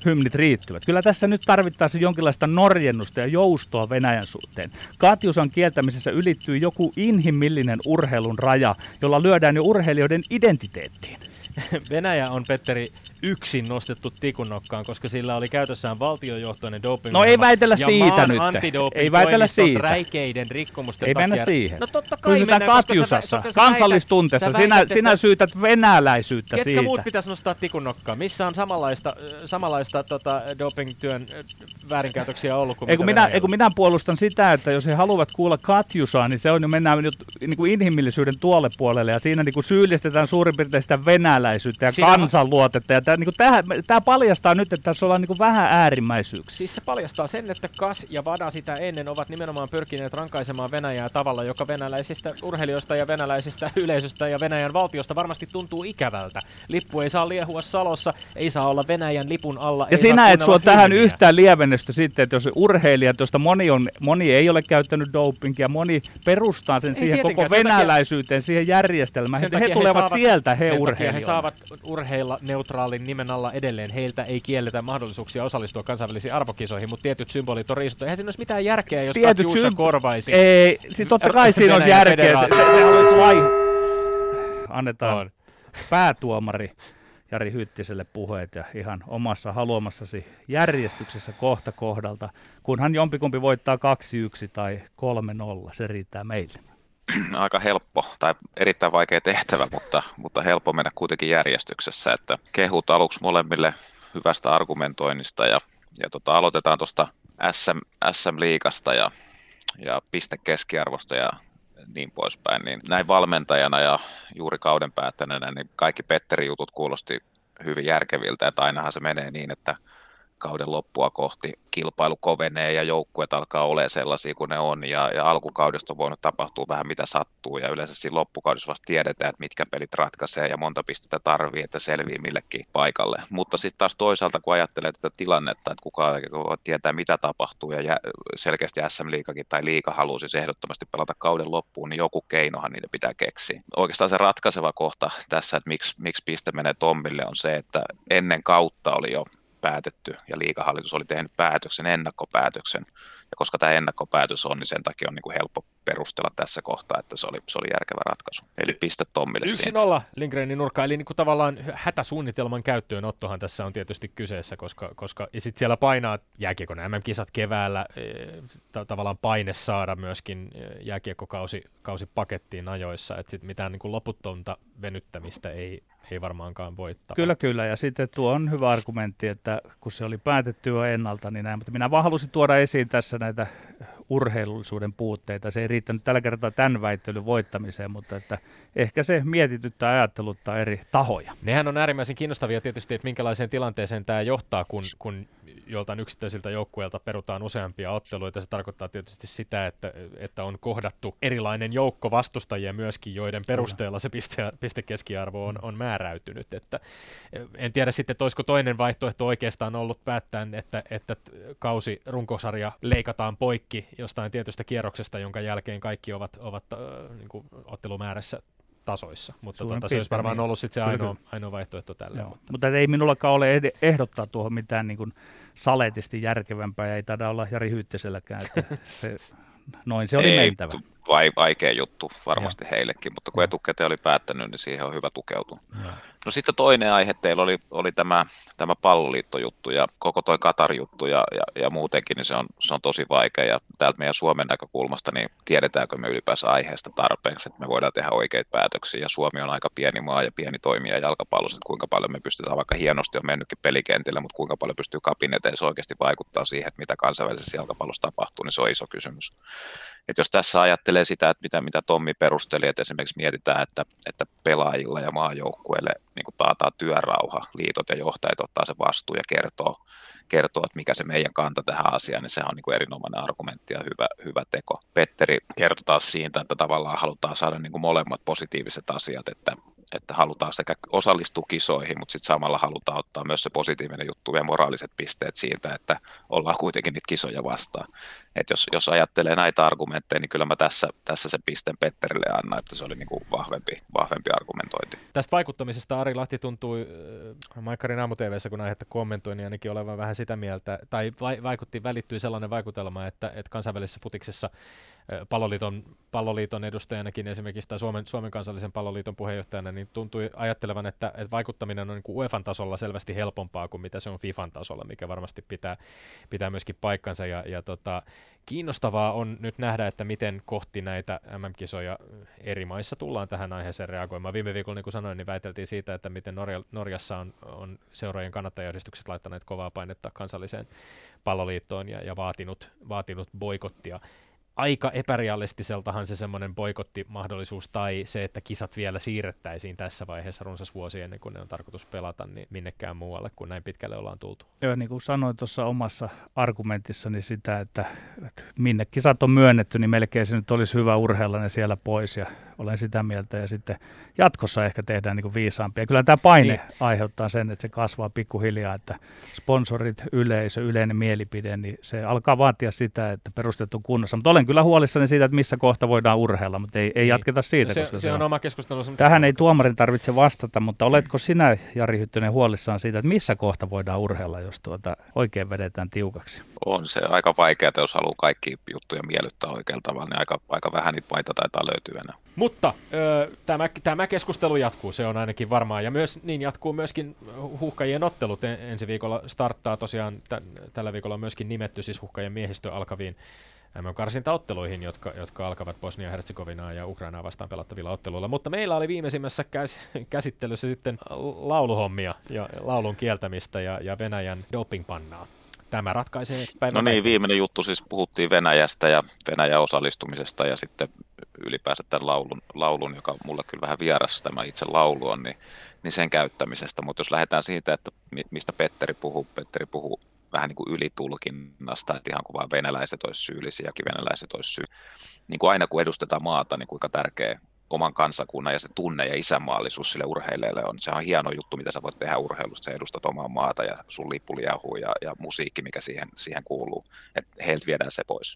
hymnit riittyvät. Kyllä tässä nyt tarvittaisiin jonkinlaista norjennusta ja joustoa Venäjän suhteen. Katjusan kieltämisessä ylittyy joku inhimillinen urheilun raja, jolla lyödään jo urheilijoiden identiteettiin. Venäjä on, Petteri, yksin nostettu tikunnokkaan, koska sillä oli käytössään valtiojohtoinen doping No ei väitellä ja siitä nyt. Ei väitellä siitä. räikeiden rikkomusten Ei takia. mennä siihen. No totta kai Pysytään mennään, Katjusassa, sä, kansallistunteessa. Väität, Sinä, sä väität, sinä että- syytät venäläisyyttä Ketkä siitä. muut pitäisi nostaa tikunnokkaan? Missä on samanlaista, samanlaista tota, doping-työn väärinkäytöksiä ollut kuin Ei kun, minä, ei kun minä puolustan sitä, että jos he haluavat kuulla Katjusaa, niin se on jo mennään nyt niin kuin inhimillisyyden tuolle puolelle ja siinä niin kuin syyllistetään suurin piirtein sitä venäläisyyttä ja Siinä on- kansanluotetta. Ja tämä, niin kuin, tämä, tämä paljastaa nyt, että tässä ollaan niin kuin vähän äärimmäisyyksiä. Siis se paljastaa sen, että KAS ja VADA sitä ennen ovat nimenomaan pyrkineet rankaisemaan Venäjää tavalla, joka venäläisistä urheilijoista ja venäläisistä yleisöstä ja Venäjän valtiosta varmasti tuntuu ikävältä. Lippu ei saa liehua salossa, ei saa olla Venäjän lipun alla. Ja sinä et suo tähän yhtään lievennystä sitten, että jos urheilijat, joista moni, on, moni ei ole käyttänyt dopingia, moni perustaa sen Ei siihen koko sen takia- venäläisyyteen, siihen järjestelmään. He, he tulevat saavat- sieltä, he urheilijoina. he saavat urheilla neutraalin nimen alla edelleen. Heiltä ei kielletä mahdollisuuksia osallistua kansainvälisiin arvokisoihin, mutta tietyt symbolit on riisuttu. Eihän siinä olisi mitään järkeä, jos Tietyt Katjusa symb- korvaisi. Ei, siis totta kai siinä olisi järkeä. Se, se, se olisi lai... Annetaan On. päätuomari Jari Hyttiselle puheet ja ihan omassa haluamassasi järjestyksessä kohta kohdalta. Kunhan jompikumpi voittaa 2-1 tai 3-0, se riittää meille. aika helppo tai erittäin vaikea tehtävä, mutta, mutta helppo mennä kuitenkin järjestyksessä, että kehut aluksi molemmille hyvästä argumentoinnista ja, ja tota, aloitetaan tuosta SM, SM-liigasta ja, ja piste keskiarvosta ja niin poispäin, niin näin valmentajana ja juuri kauden päättäneenä, niin kaikki Petterin jutut kuulosti hyvin järkeviltä, että ainahan se menee niin, että kauden loppua kohti kilpailu kovenee ja joukkueet alkaa olemaan sellaisia kuin ne on ja, ja alkukaudesta on voinut tapahtua vähän mitä sattuu ja yleensä siinä loppukaudessa vasta tiedetään, että mitkä pelit ratkaisee ja monta pistettä tarvii, että selvii millekin paikalle. Mutta sitten taas toisaalta, kun ajattelee tätä tilannetta, että kukaan tietää mitä tapahtuu ja selkeästi SM Liikakin tai Liika halusi ehdottomasti pelata kauden loppuun, niin joku keinohan niiden pitää keksiä. Oikeastaan se ratkaiseva kohta tässä, että miksi, miksi piste menee Tommille on se, että ennen kautta oli jo päätetty ja liikahallitus oli tehnyt päätöksen, ennakkopäätöksen. Ja koska tämä ennakkopäätös on, niin sen takia on niin kuin helppo perustella tässä kohtaa, että se oli, se oli järkevä ratkaisu. Eli piste Tommille Yksi siinä. nolla Lindgrenin nurkka, eli niin kuin tavallaan hätäsuunnitelman käyttöönottohan tässä on tietysti kyseessä, koska, koska ja sitten siellä painaa jääkiekon MM-kisat keväällä, ta- tavallaan paine saada myöskin eh, jääkiekkokausi kausi pakettiin ajoissa, että sitten mitään niin kuin loputtonta venyttämistä ei, ei varmaankaan voi tapahtua. Kyllä, kyllä. Ja sitten tuo on hyvä argumentti, että kun se oli päätetty jo ennalta, niin näin. Mutta minä vaan halusin tuoda esiin tässä tässä näitä urheilullisuuden puutteita. Se ei riittänyt tällä kertaa tämän väittelyn voittamiseen, mutta että ehkä se mietityttää ajatteluttaa eri tahoja. Nehän on äärimmäisen kiinnostavia tietysti, että minkälaiseen tilanteeseen tämä johtaa, kun, kun joltain yksittäisiltä joukkueilta perutaan useampia otteluita. Se tarkoittaa tietysti sitä, että, että on kohdattu erilainen joukko vastustajia myöskin, joiden perusteella se piste, pistekeskiarvo on, on määräytynyt. Että, en tiedä sitten, että olisiko toinen vaihtoehto oikeastaan ollut päättää, että, että kausi runkosarja leikataan poikki jostain tietystä kierroksesta, jonka jälkeen kaikki ovat, ovat äh, niin kuin ottelumäärässä tasoissa, mutta tota, se olisi varmaan niin. ollut sit se ainoa, ainoa vaihtoehto tälle. Joo. Mutta. mutta ei minullakaan ole ehdottaa tuohon mitään niin kuin saletisti järkevämpää, ja ei taida olla Jari Hyyttiselläkään, että se, noin se oli ei, mentävä. Vai, vaikea juttu varmasti ja. heillekin, mutta kun etukäteen oli päättänyt, niin siihen on hyvä tukeutua. Ja. No sitten toinen aihe teillä oli, oli tämä, tämä palloliittojuttu ja koko toi Katar-juttu ja, ja, ja muutenkin, niin se on, se on tosi vaikea. Ja täältä meidän Suomen näkökulmasta, niin tiedetäänkö me ylipäänsä aiheesta tarpeeksi, että me voidaan tehdä oikeita päätöksiä. Ja Suomi on aika pieni maa ja pieni toimija jalkapallossa, että kuinka paljon me pystytään, vaikka hienosti on mennytkin pelikentillä, mutta kuinka paljon pystyy kabineteissa oikeasti vaikuttaa siihen, että mitä kansainvälisessä jalkapallossa tapahtuu, niin se on iso kysymys. Että jos tässä ajattelee sitä, että mitä, mitä Tommi perusteli, että esimerkiksi mietitään, että, että pelaajilla ja maajoukkueille niin kuin taataan työrauha, liitot ja johtajat ottaa se vastuu ja kertoo, kertoo, että mikä se meidän kanta tähän asiaan, niin se on niin kuin erinomainen argumentti ja hyvä, hyvä teko. Petteri kertoo taas siitä, että tavallaan halutaan saada niin kuin molemmat positiiviset asiat, että, että halutaan sekä osallistua kisoihin, mutta sitten samalla halutaan ottaa myös se positiivinen juttu ja moraaliset pisteet siitä, että ollaan kuitenkin niitä kisoja vastaan. Et jos, jos ajattelee näitä argumentteja, niin kyllä mä tässä, tässä sen pisteen Petterille annan, että se oli niin kuin vahvempi, vahvempi argumentointi. Tästä vaikuttamisesta Ari Lahti tuntui äh, Maikkarin aamu kun aihetta kommentoi, niin ainakin olevan vähän sitä mieltä, tai vaikutti, välittyi sellainen vaikutelma, että, että kansainvälisessä futiksessa palloliiton, palloliiton edustajanakin esimerkiksi tai Suomen, Suomen kansallisen palloliiton puheenjohtajana, niin tuntui ajattelevan, että, että vaikuttaminen on niin UEFan tasolla selvästi helpompaa kuin mitä se on FIFAn tasolla, mikä varmasti pitää, pitää myöskin paikkansa. Ja, ja tota, kiinnostavaa on nyt nähdä, että miten kohti näitä MM-kisoja eri maissa tullaan tähän aiheeseen reagoimaan. Viime viikolla, niin kuin sanoin, niin väiteltiin siitä, että miten Norja, Norjassa on, on seuraajien kannattajayhdistykset laittaneet kovaa painetta kansalliseen palloliittoon ja, ja vaatinut, vaatinut boikottia aika epärealistiseltahan se semmoinen boikottimahdollisuus tai se, että kisat vielä siirrettäisiin tässä vaiheessa runsas vuosi ennen kuin ne on tarkoitus pelata, niin minnekään muualle, kun näin pitkälle ollaan tultu. Joo, niin kuin sanoin tuossa omassa argumentissani sitä, että, että minne kisat on myönnetty, niin melkein se nyt olisi hyvä urheilla ne siellä pois ja olen sitä mieltä ja sitten jatkossa ehkä tehdään niin viisaampia. Kyllä tämä paine niin. aiheuttaa sen, että se kasvaa pikkuhiljaa, että sponsorit, yleisö, yleinen mielipide, niin se alkaa vaatia sitä, että perustettu kunnossa. Mutta olen kyllä huolissani siitä, että missä kohta voidaan urheilla, mutta ei, ei niin. jatketa siitä. se, koska se, se on, on oma keskustelu. Tähän ei tuomarin tarvitse vastata, mutta oletko sinä, Jari Hyttönen, huolissaan siitä, että missä kohta voidaan urheilla, jos tuota oikein vedetään tiukaksi? On se aika vaikeaa, jos haluaa kaikki juttuja miellyttää oikealla tavalla, niin aika, aika vähän niitä paita taitaa löytyä enää. Mutta ö, tämä, tämä keskustelu jatkuu, se on ainakin varmaa. Ja myös niin jatkuu myöskin huhkajien ottelut. Ensi viikolla starttaa tosiaan, t- tällä viikolla on myöskin nimetty siis huhkajien miehistö alkaviin MM-karsintaotteluihin, jotka, jotka alkavat Bosnia-Herzegovinaa ja Ukrainaa vastaan pelattavilla otteluilla. Mutta meillä oli viimeisimmässä käs, käsittelyssä sitten lauluhommia ja laulun kieltämistä ja, ja Venäjän dopingpannaa tämä ratkaisee päivän No niin, viimeinen juttu siis puhuttiin Venäjästä ja Venäjän osallistumisesta ja sitten ylipäänsä tämän laulun, laulun joka mulle kyllä vähän vieras tämä itse laulu on, niin, niin sen käyttämisestä. Mutta jos lähdetään siitä, että mistä Petteri puhuu, Petteri puhuu vähän niin kuin ylitulkinnasta, että ihan kuin vain venäläiset olisi syyllisiä ja venäläiset olisi syy. Niin kuin aina kun edustetaan maata, niin kuinka tärkeä oman kansakunnan ja se tunne ja isänmaallisuus sille urheilijalle on. Se on hieno juttu, mitä sä voit tehdä urheilusta. Sä edustat omaa maata ja sun lippu ja, ja musiikki, mikä siihen, siihen kuuluu. Että heiltä viedään se pois.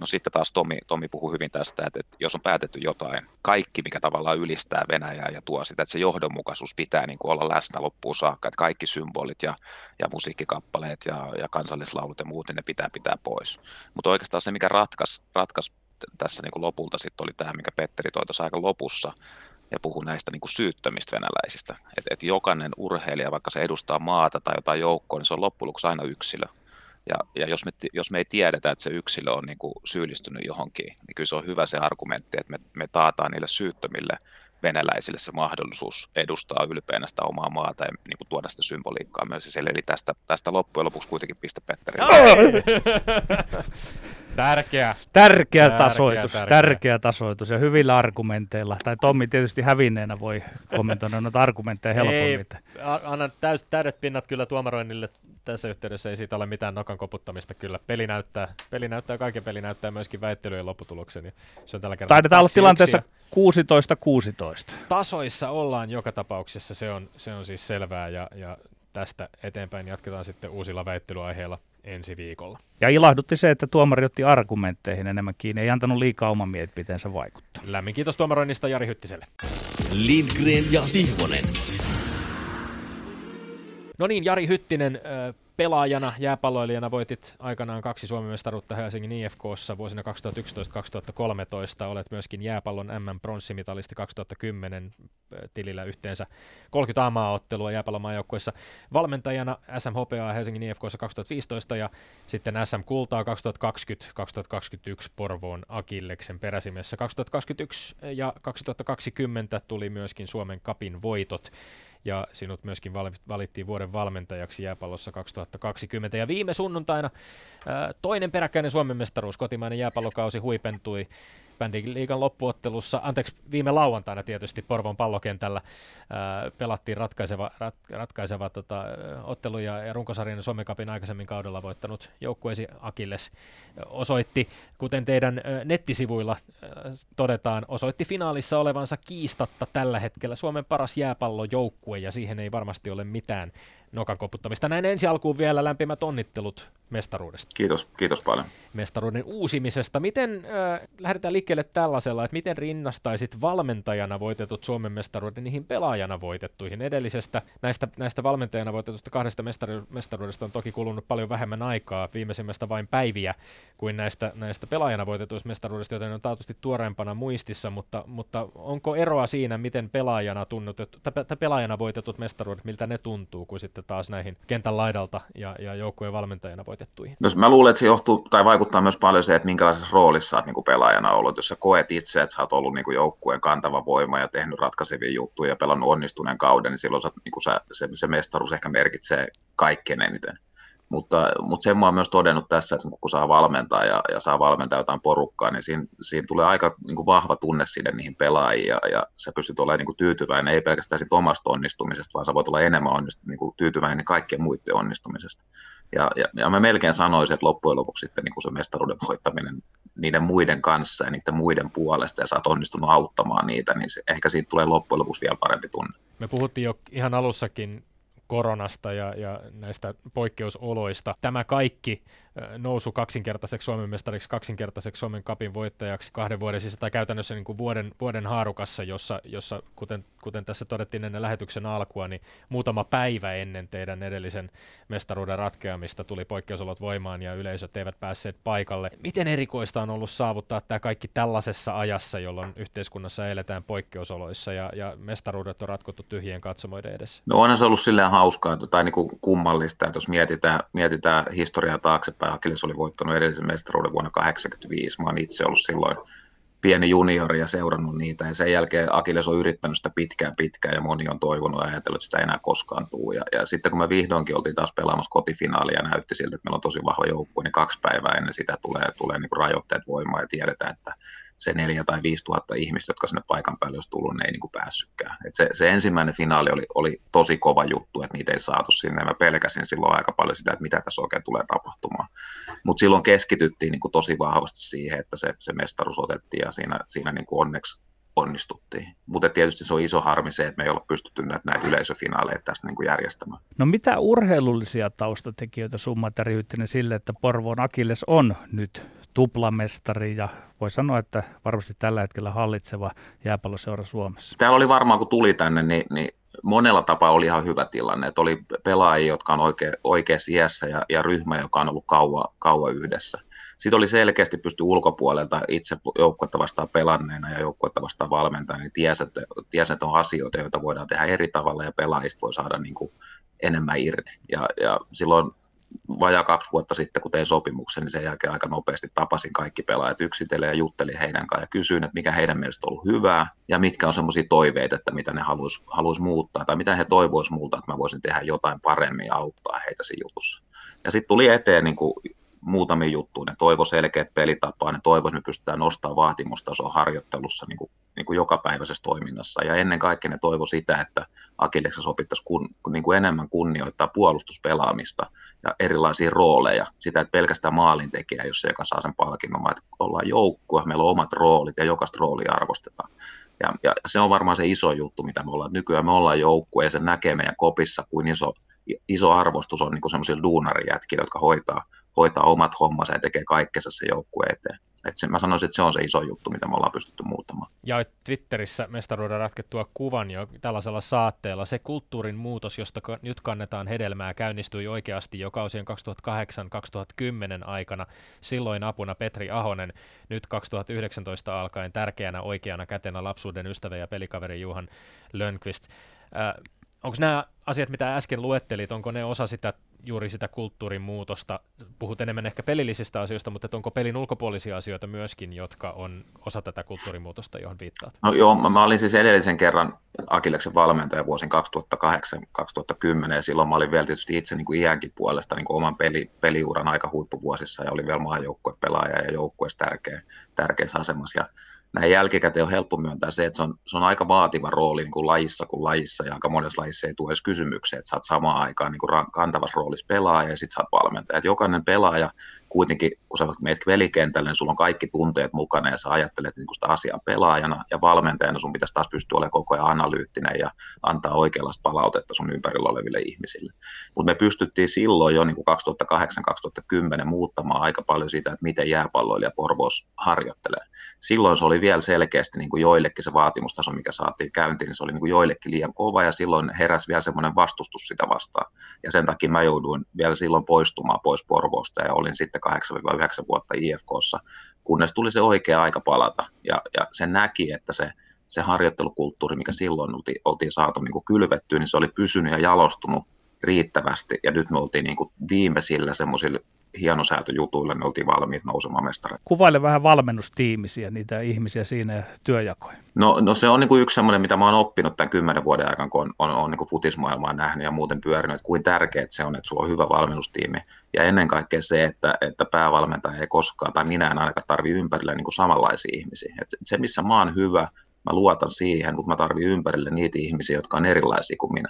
No sitten taas Tomi, Tomi puhuu hyvin tästä, että, että jos on päätetty jotain, kaikki mikä tavallaan ylistää Venäjää ja tuo sitä, että se johdonmukaisuus pitää niin kuin olla läsnä loppuun saakka, että kaikki symbolit ja, ja musiikkikappaleet ja, ja kansallislaulut ja muut, niin ne pitää pitää pois. Mutta oikeastaan se, mikä ratkaisi ratkas tässä niin kuin lopulta sitten oli tämä, mikä Petteri toi tuossa aika lopussa, ja puhu näistä niin kuin syyttömistä venäläisistä. Että et jokainen urheilija, vaikka se edustaa maata tai jotain joukkoa, niin se on loppujen lopuksi aina yksilö. Ja, ja jos, me, jos me ei tiedetä, että se yksilö on niin kuin syyllistynyt johonkin, niin kyllä se on hyvä se argumentti, että me, me taataan niille syyttömille venäläisille se mahdollisuus edustaa ylpeänä sitä omaa maata ja niin kuin tuoda sitä symboliikkaa myös. Eli tästä, tästä loppujen lopuksi kuitenkin piste Petteri. Tärkeä. Tärkeä, tärkeä tasoitus, tärkeä. tärkeä tasoitus ja hyvillä argumenteilla. Tai Tommi tietysti hävinneenä voi kommentoida noita argumentteja helpommin. Ei, annan täys, täydet pinnat kyllä tuomaroinnille tässä yhteydessä. Ei siitä ole mitään nokan koputtamista kyllä. Peli näyttää, peli näyttää kaiken peli näyttää myöskin väittelyjen lopputuloksen. Se on tällä kertaa Taidetaan olla tilanteessa 16-16. Tasoissa ollaan joka tapauksessa, se on, se on siis selvää ja, ja tästä eteenpäin jatketaan sitten uusilla väittelyaiheilla ensi viikolla. Ja ilahdutti se, että tuomari otti argumentteihin enemmän kiinni, ei antanut liikaa oman mielipiteensä vaikuttaa. Lämmin kiitos tuomaroinnista Jari Hyttiselle. Lindgren ja Sihvonen. No niin, Jari Hyttinen, pelaajana, jääpalloilijana voitit aikanaan kaksi Suomen mestaruutta Helsingin IFKssa vuosina 2011-2013. Olet myöskin jääpallon M-pronssimitalisti 2010 tilillä yhteensä 30 aamaaottelua jääpallon maajoukkueessa. Valmentajana SMHPA Helsingin IFKssa 2015 ja sitten SM Kultaa 2020-2021 Porvoon Akilleksen peräsimessä. 2021 ja 2020 tuli myöskin Suomen kapin voitot ja sinut myöskin valittiin vuoden valmentajaksi jääpallossa 2020. Ja viime sunnuntaina toinen peräkkäinen Suomen mestaruus, kotimainen jääpallokausi huipentui liigan loppuottelussa, anteeksi viime lauantaina tietysti Porvon pallokentällä ää, pelattiin ratkaiseva, rat, ratkaiseva tota, ottelu ja, ja runkosarjan Suomen Cupin aikaisemmin kaudella voittanut joukkueesi Akilles osoitti, kuten teidän ä, nettisivuilla ä, todetaan, osoitti finaalissa olevansa kiistatta tällä hetkellä Suomen paras jääpallojoukkue ja siihen ei varmasti ole mitään nokan koputtamista. Näin ensi alkuun vielä lämpimät onnittelut mestaruudesta. Kiitos, kiitos paljon. Mestaruuden uusimisesta. Miten äh, lähdetään liikkeelle tällaisella, että miten rinnastaisit valmentajana voitetut Suomen mestaruuden niihin pelaajana voitettuihin? Edellisestä näistä, näistä valmentajana voitetusta kahdesta mestaru- mestaruudesta on toki kulunut paljon vähemmän aikaa, viimeisimmästä vain päiviä kuin näistä, näistä pelaajana voitetuista mestaruudesta, joten on taatusti tuoreempana muistissa, mutta, mutta onko eroa siinä, miten pelaajana, tunnutettu, tai pelaajana voitetut mestaruudet, miltä ne tuntuu, kuin sitten taas näihin kentän laidalta ja, ja joukkueen valmentajana voitettu? voitettuihin? No, mä luulen, että se johtuu tai vaikuttaa myös paljon se, että minkälaisessa roolissa olet niin pelaajana ollut. Jos sä koet itse, että sä oot ollut niin joukkueen kantava voima ja tehnyt ratkaisevia juttuja ja pelannut onnistuneen kauden, niin silloin sä, niin sä, se, se mestaruus ehkä merkitsee kaikkein eniten. Mutta, mutta sen mä oon myös todennut tässä, että kun saa valmentaa ja, ja saa valmentaa jotain porukkaa, niin siinä, siinä tulee aika niin kuin vahva tunne sinne niihin pelaajiin ja, ja sä pystyt olemaan niin kuin tyytyväinen, ei pelkästään siitä omasta onnistumisesta, vaan sä voit olla enemmän onnistu, niin kuin tyytyväinen niin kaikkien muiden onnistumisesta. Ja, ja, ja mä melkein sanoisin, että loppujen lopuksi sitten niin kuin se mestaruuden voittaminen niiden muiden kanssa ja niiden muiden puolesta ja sä oot onnistunut auttamaan niitä, niin se, ehkä siitä tulee loppujen lopuksi vielä parempi tunne. Me puhuttiin jo ihan alussakin koronasta ja, ja näistä poikkeusoloista. Tämä kaikki nousu kaksinkertaiseksi Suomen mestariksi, kaksinkertaiseksi Suomen kapin voittajaksi kahden vuoden sisällä, tai käytännössä niin kuin vuoden, vuoden haarukassa, jossa, jossa kuten, kuten tässä todettiin ennen lähetyksen alkua, niin muutama päivä ennen teidän edellisen mestaruuden ratkeamista tuli poikkeusolot voimaan ja yleisöt eivät päässeet paikalle. Miten erikoista on ollut saavuttaa tämä kaikki tällaisessa ajassa, jolloin yhteiskunnassa eletään poikkeusoloissa ja, ja mestaruudet on ratkottu tyhjien katsomoiden edessä? No onhan se ollut silleen hauskaa tai niin kuin kummallista, että jos mietitään, mietitään historiaa taakse taaksepäin. Akilles oli voittanut edellisen mestaruuden vuonna 1985. Mä oon itse ollut silloin pieni juniori ja seurannut niitä. Ja sen jälkeen Akilles on yrittänyt sitä pitkään pitkään ja moni on toivonut ja ajatellut, että sitä ei enää koskaan tuu. Ja, ja sitten kun me vihdoinkin oltiin taas pelaamassa kotifinaalia ja näytti siltä, että meillä on tosi vahva joukkue, niin kaksi päivää ennen sitä tulee, tulee niin rajoitteet voimaan ja tiedetään, että se neljä tai viisi tuhatta ihmistä, jotka sinne paikan päälle olisi tullut, ne ei niin kuin päässytkään. Et se, se, ensimmäinen finaali oli, oli tosi kova juttu, että niitä ei saatu sinne. Mä pelkäsin silloin aika paljon sitä, että mitä tässä oikein tulee tapahtumaan. Mutta silloin keskityttiin niin kuin tosi vahvasti siihen, että se, se mestaruus otettiin ja siinä, siinä niin kuin onneksi onnistuttiin. Mutta tietysti se on iso harmi se, että me ei olla pystytty näitä, näitä yleisöfinaaleja tässä niin kuin järjestämään. No mitä urheilullisia taustatekijöitä summat ja sille, että Porvoon Akilles on nyt tuplamestari ja voi sanoa, että varmasti tällä hetkellä hallitseva jääpalloseura Suomessa. Täällä oli varmaan, kun tuli tänne, niin, niin monella tapaa oli ihan hyvä tilanne. Että oli pelaajia, jotka on oikea, oikeassa iässä ja, ja ryhmä, joka on ollut kauan, kauan yhdessä. Sitten oli selkeästi pysty ulkopuolelta itse joukkuetta vastaan pelanneena ja joukkuetta vastaan valmentajana, niin tiesi, että, tiesi, että on asioita, joita voidaan tehdä eri tavalla ja pelaajista voi saada niin kuin enemmän irti. Ja, ja silloin vajaa kaksi vuotta sitten, kun tein sopimuksen, niin sen jälkeen aika nopeasti tapasin kaikki pelaajat yksitellen ja juttelin heidän kanssaan ja kysyin, että mikä heidän mielestä on ollut hyvää ja mitkä on semmoisia toiveita, että mitä ne haluaisi haluais muuttaa tai mitä he toivoisivat multa, että mä voisin tehdä jotain paremmin ja auttaa heitä siinä jutussa. Ja sitten tuli eteen niin kuin muutamia juttuja. Ne toivo selkeät pelitapaa, ne toivo, että me pystytään nostamaan vaatimustasoa harjoittelussa niin kuin, niin kuin jokapäiväisessä toiminnassa. Ja ennen kaikkea ne toivo sitä, että Akilleksessa opittaisiin kun, niin kuin enemmän kunnioittaa puolustuspelaamista ja erilaisia rooleja. Sitä, että pelkästään maalintekijä, jos se, joka saa sen palkinnon, vaan että ollaan joukkue, meillä on omat roolit ja jokaista roolia arvostetaan. Ja, ja se on varmaan se iso juttu, mitä me ollaan. Nykyään me ollaan joukkue ja se näkee meidän kopissa, kuin iso, iso arvostus on niin semmoisilla duunarijätkillä, jotka hoitaa hoitaa omat hommansa ja tekee kaikkensa se joukkue eteen. Et se, mä sanoisin, että se on se iso juttu, mitä me ollaan pystytty muuttamaan. Ja Twitterissä mestaruuden ratkettua kuvan jo tällaisella saatteella. Se kulttuurin muutos, josta nyt kannetaan hedelmää, käynnistyi oikeasti jo kausien 2008-2010 aikana. Silloin apuna Petri Ahonen, nyt 2019 alkaen tärkeänä oikeana kätenä lapsuuden ystävä ja pelikaveri Juhan Lönnqvist. Äh, onko nämä asiat, mitä äsken luettelit, onko ne osa sitä juuri sitä kulttuurin muutosta? Puhut enemmän ehkä pelillisistä asioista, mutta onko pelin ulkopuolisia asioita myöskin, jotka on osa tätä kulttuurimuutosta, johon viittaat? No joo, mä, mä olin siis edellisen kerran Akileksen valmentaja vuosin 2008-2010, ja silloin mä olin vielä tietysti itse niin kuin iänkin puolesta niin kuin oman peli, peliuran aika huippuvuosissa, ja oli vielä maajoukkuepelaaja ja joukkueessa tärkeä, tärkeässä asemassa. Ja näin jälkikäteen on helppo myöntää se, että se on, se on aika vaativa rooli niin kuin lajissa kuin lajissa, ja aika monessa lajissa ei tule edes kysymykseen, että sä oot samaan aikaan niin kuin kantavassa roolissa pelaaja ja sitten sä oot valmentaja. Että jokainen pelaaja kuitenkin, kun sä meet velikentälle, niin sulla on kaikki tunteet mukana ja sä ajattelet niin sitä asiaa pelaajana ja valmentajana sun pitäisi taas pystyä olemaan koko ajan analyyttinen ja antaa oikeanlaista palautetta sun ympärillä oleville ihmisille. Mutta me pystyttiin silloin jo niin 2008-2010 muuttamaan aika paljon sitä, että miten jääpalloilija Porvoos harjoittelee. Silloin se oli vielä selkeästi niin kuin joillekin se vaatimustaso, mikä saatiin käyntiin, niin se oli niin kuin joillekin liian kova ja silloin heräsi vielä semmoinen vastustus sitä vastaan. Ja sen takia mä jouduin vielä silloin poistumaan pois Porvoosta ja olin sitten 8-9 vuotta IFKssa, kunnes tuli se oikea aika palata. Ja, ja se näki, että se, se harjoittelukulttuuri, mikä silloin oltiin, oltiin saatu niin kylvettyä, niin se oli pysynyt ja jalostunut riittävästi. Ja nyt me oltiin niin kuin viimeisillä semmoisilla hienosäätöjutuilla, ne oltiin valmiit nousemaan mestareille. Kuvaile vähän valmennustiimisiä, niitä ihmisiä siinä ja työjakoja. No, no se on niin kuin yksi semmoinen, mitä mä oon oppinut tämän kymmenen vuoden aikana, kun on, on, on niin kuin futismaailmaa nähnyt ja muuten pyörinyt, että kuin tärkeää se on, että sulla on hyvä valmennustiimi. Ja ennen kaikkea se, että, että päävalmentaja ei koskaan, tai minä en ainakaan tarvi ympärillä niin kuin samanlaisia ihmisiä. Et se, missä mä oon hyvä, mä luotan siihen, mutta mä tarvitsen ympärille niitä ihmisiä, jotka on erilaisia kuin minä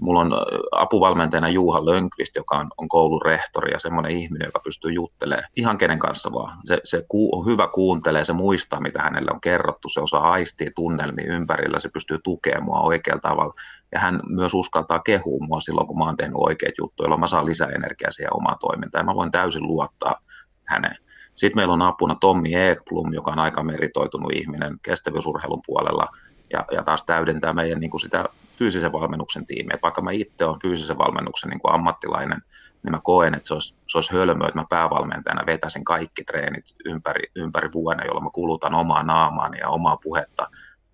mulla on apuvalmentajana Juha Lönkvist, joka on, on koulun rehtori ja semmoinen ihminen, joka pystyy juttelemaan ihan kenen kanssa vaan. Se, se ku, on hyvä kuuntelee, se muistaa, mitä hänelle on kerrottu, se osaa aistia tunnelmia ympärillä, se pystyy tukemaan mua oikealla tavalla. Ja hän myös uskaltaa kehua mua silloin, kun mä oon tehnyt oikeat juttuja, jolloin mä saan lisää energiaa siihen omaan toimintaan. Ja mä voin täysin luottaa häneen. Sitten meillä on apuna Tommi Ekblom, joka on aika meritoitunut ihminen kestävyysurheilun puolella – ja, ja taas täydentää meidän niin kuin sitä fyysisen valmennuksen tiimiä. Et vaikka mä itse olen fyysisen valmennuksen niin kuin ammattilainen, niin mä koen, että se olisi, se olisi hölmöä, että mä päävalmentajana vetäisin kaikki treenit ympäri, ympäri vuoden, jolloin mä kulutan omaa naamaani ja omaa puhetta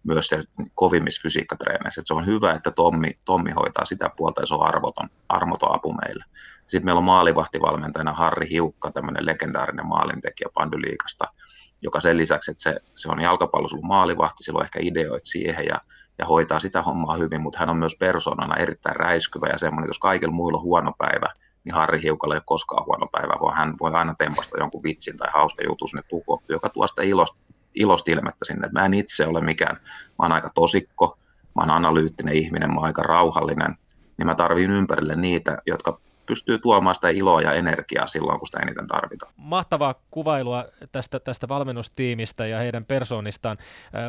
myös se kovimmissa fysiikkatreeneissä. Et se on hyvä, että Tommi, Tommi hoitaa sitä puolta ja se on arvoton, armoton apu meille. Sitten meillä on maalivahtivalmentajana Harri Hiukka, tämmöinen legendaarinen maalintekijä Pandyliikasta, joka sen lisäksi, että se, se on jalkapallossa ollut maalivahti, silloin ehkä ideoit siihen ja, ja hoitaa sitä hommaa hyvin, mutta hän on myös persoonana erittäin räiskyvä ja semmoinen, jos kaikilla muilla on huono päivä, niin Harri Hiukalla ei ole koskaan huono päivä, vaan hän voi aina tempasta jonkun vitsin tai hauska jutun sinne pukuoppi, joka tuo sitä ilosta, ilosta ilmettä sinne. Mä en itse ole mikään, mä oon aika tosikko, mä oon analyyttinen ihminen, mä oon aika rauhallinen, niin mä tarviin ympärille niitä, jotka pystyy tuomaan sitä iloa ja energiaa silloin, kun sitä eniten tarvitaan. Mahtavaa kuvailua tästä, tästä valmennustiimistä ja heidän persoonistaan.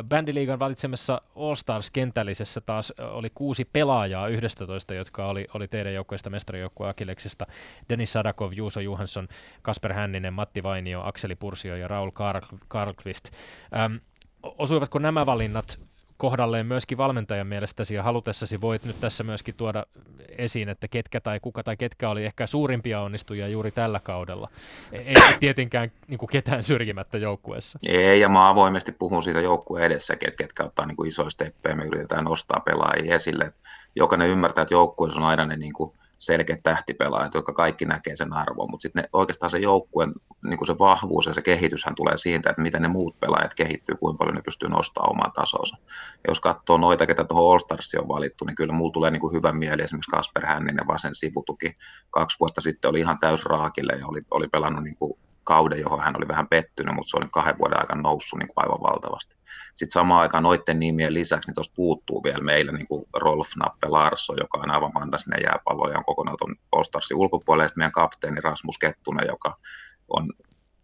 Bändiliigan valitsemassa All Stars kentällisessä taas oli kuusi pelaajaa 11, jotka oli, oli teidän joukkueesta mestarijoukkue Akileksesta. Denis Sadakov, Juuso Johansson, Kasper Hänninen, Matti Vainio, Akseli Pursio ja Raul Karlqvist. Ähm, osuivatko nämä valinnat kohdalleen myöskin valmentajan mielestäsi ja halutessasi voit nyt tässä myöskin tuoda esiin, että ketkä tai kuka tai ketkä oli ehkä suurimpia onnistujia juuri tällä kaudella. E-, ei tietenkään niin kuin ketään syrjimättä joukkueessa. Ei, ja mä avoimesti puhun siitä joukkueen edessä, ket, ketkä ottaa niin kuin isoja steppejä, me yritetään nostaa pelaajia esille. Jokainen ymmärtää, että joukkueessa on aina ne niin kuin selkeät tähtipelaajat, jotka kaikki näkee sen arvon, mutta sitten oikeastaan se joukkueen niin se vahvuus ja se kehityshän tulee siitä, että miten ne muut pelaajat kehittyy, kuinka paljon ne pystyy nostamaan omaa tasonsa. Ja jos katsoo noita, ketä tuohon All Starsiin on valittu, niin kyllä mulla tulee niin hyvä mieli esimerkiksi Kasper Hänninen vasen sivutuki. Kaksi vuotta sitten oli ihan täys raakille ja oli, oli pelannut niin kauden, johon hän oli vähän pettynyt, mutta se oli kahden vuoden aikana noussut niin kuin aivan valtavasti. Sitten samaan aikaan noiden nimien lisäksi niin tuosta puuttuu vielä meillä niin kuin Rolf Nappe Larso, joka on aivan fantastinen jääpallo ja on kokonaan tuon All ulkopuolella, ja meidän kapteeni Rasmus Kettunen, joka on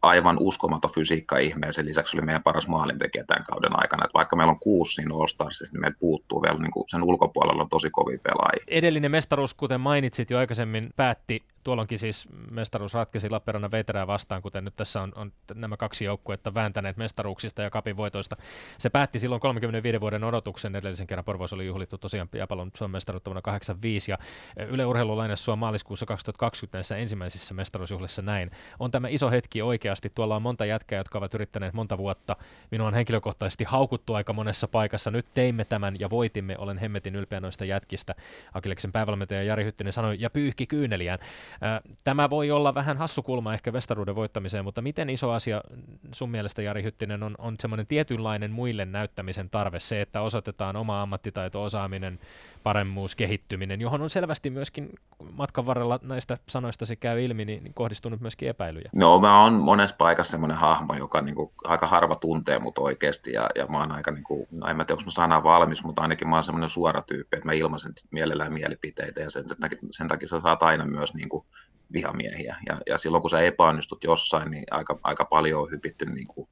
aivan uskomaton fysiikka ihme sen lisäksi oli meidän paras maalintekijä tämän kauden aikana. Että vaikka meillä on kuusi siinä All Starsissa, niin meillä puuttuu vielä niin kuin sen ulkopuolella on tosi kovia pelaajia. Edellinen mestaruus, kuten mainitsit jo aikaisemmin, päätti tuolloinkin siis mestaruus ratkesi Lappeenrannan veterää vastaan, kuten nyt tässä on, on nämä kaksi joukkuetta vääntäneet mestaruuksista ja kapin voitoista. Se päätti silloin 35 vuoden odotuksen, edellisen kerran Porvoissa oli juhlittu tosiaan Japalon Suomen mestaruutta vuonna 85 ja Yle sua maaliskuussa 2020 näissä ensimmäisissä mestaruusjuhlissa näin. On tämä iso hetki oikeasti, tuolla on monta jätkää, jotka ovat yrittäneet monta vuotta. Minua on henkilökohtaisesti haukuttu aika monessa paikassa. Nyt teimme tämän ja voitimme, olen hemmetin ylpeä noista jätkistä. Akileksen päävalmentaja Jari Hyttinen sanoi ja pyyhki kyyneliään. Tämä voi olla vähän hassukulma ehkä vestaruuden voittamiseen, mutta miten iso asia sun mielestä, Jari Hyttinen, on, on semmoinen tietynlainen muille näyttämisen tarve, se, että osoitetaan oma ammattitaito, osaaminen, paremmuus, kehittyminen, johon on selvästi myöskin matkan varrella näistä sanoista se käy ilmi, niin, niin kohdistunut myöskin epäilyjä. No mä oon monessa paikassa semmoinen hahmo, joka niinku, aika harva tuntee mut oikeasti ja, ja mä oon aika, niinku, no en mä tiedä, onko mä sana valmis, mutta ainakin mä oon semmoinen suora tyyppi, että mä ilmaisen mielellään mielipiteitä ja sen, sen, takia, sen takia sä saat aina myös niinku, vihamiehiä ja, ja silloin kun sä epäonnistut jossain, niin aika, aika paljon on hypitty niinku,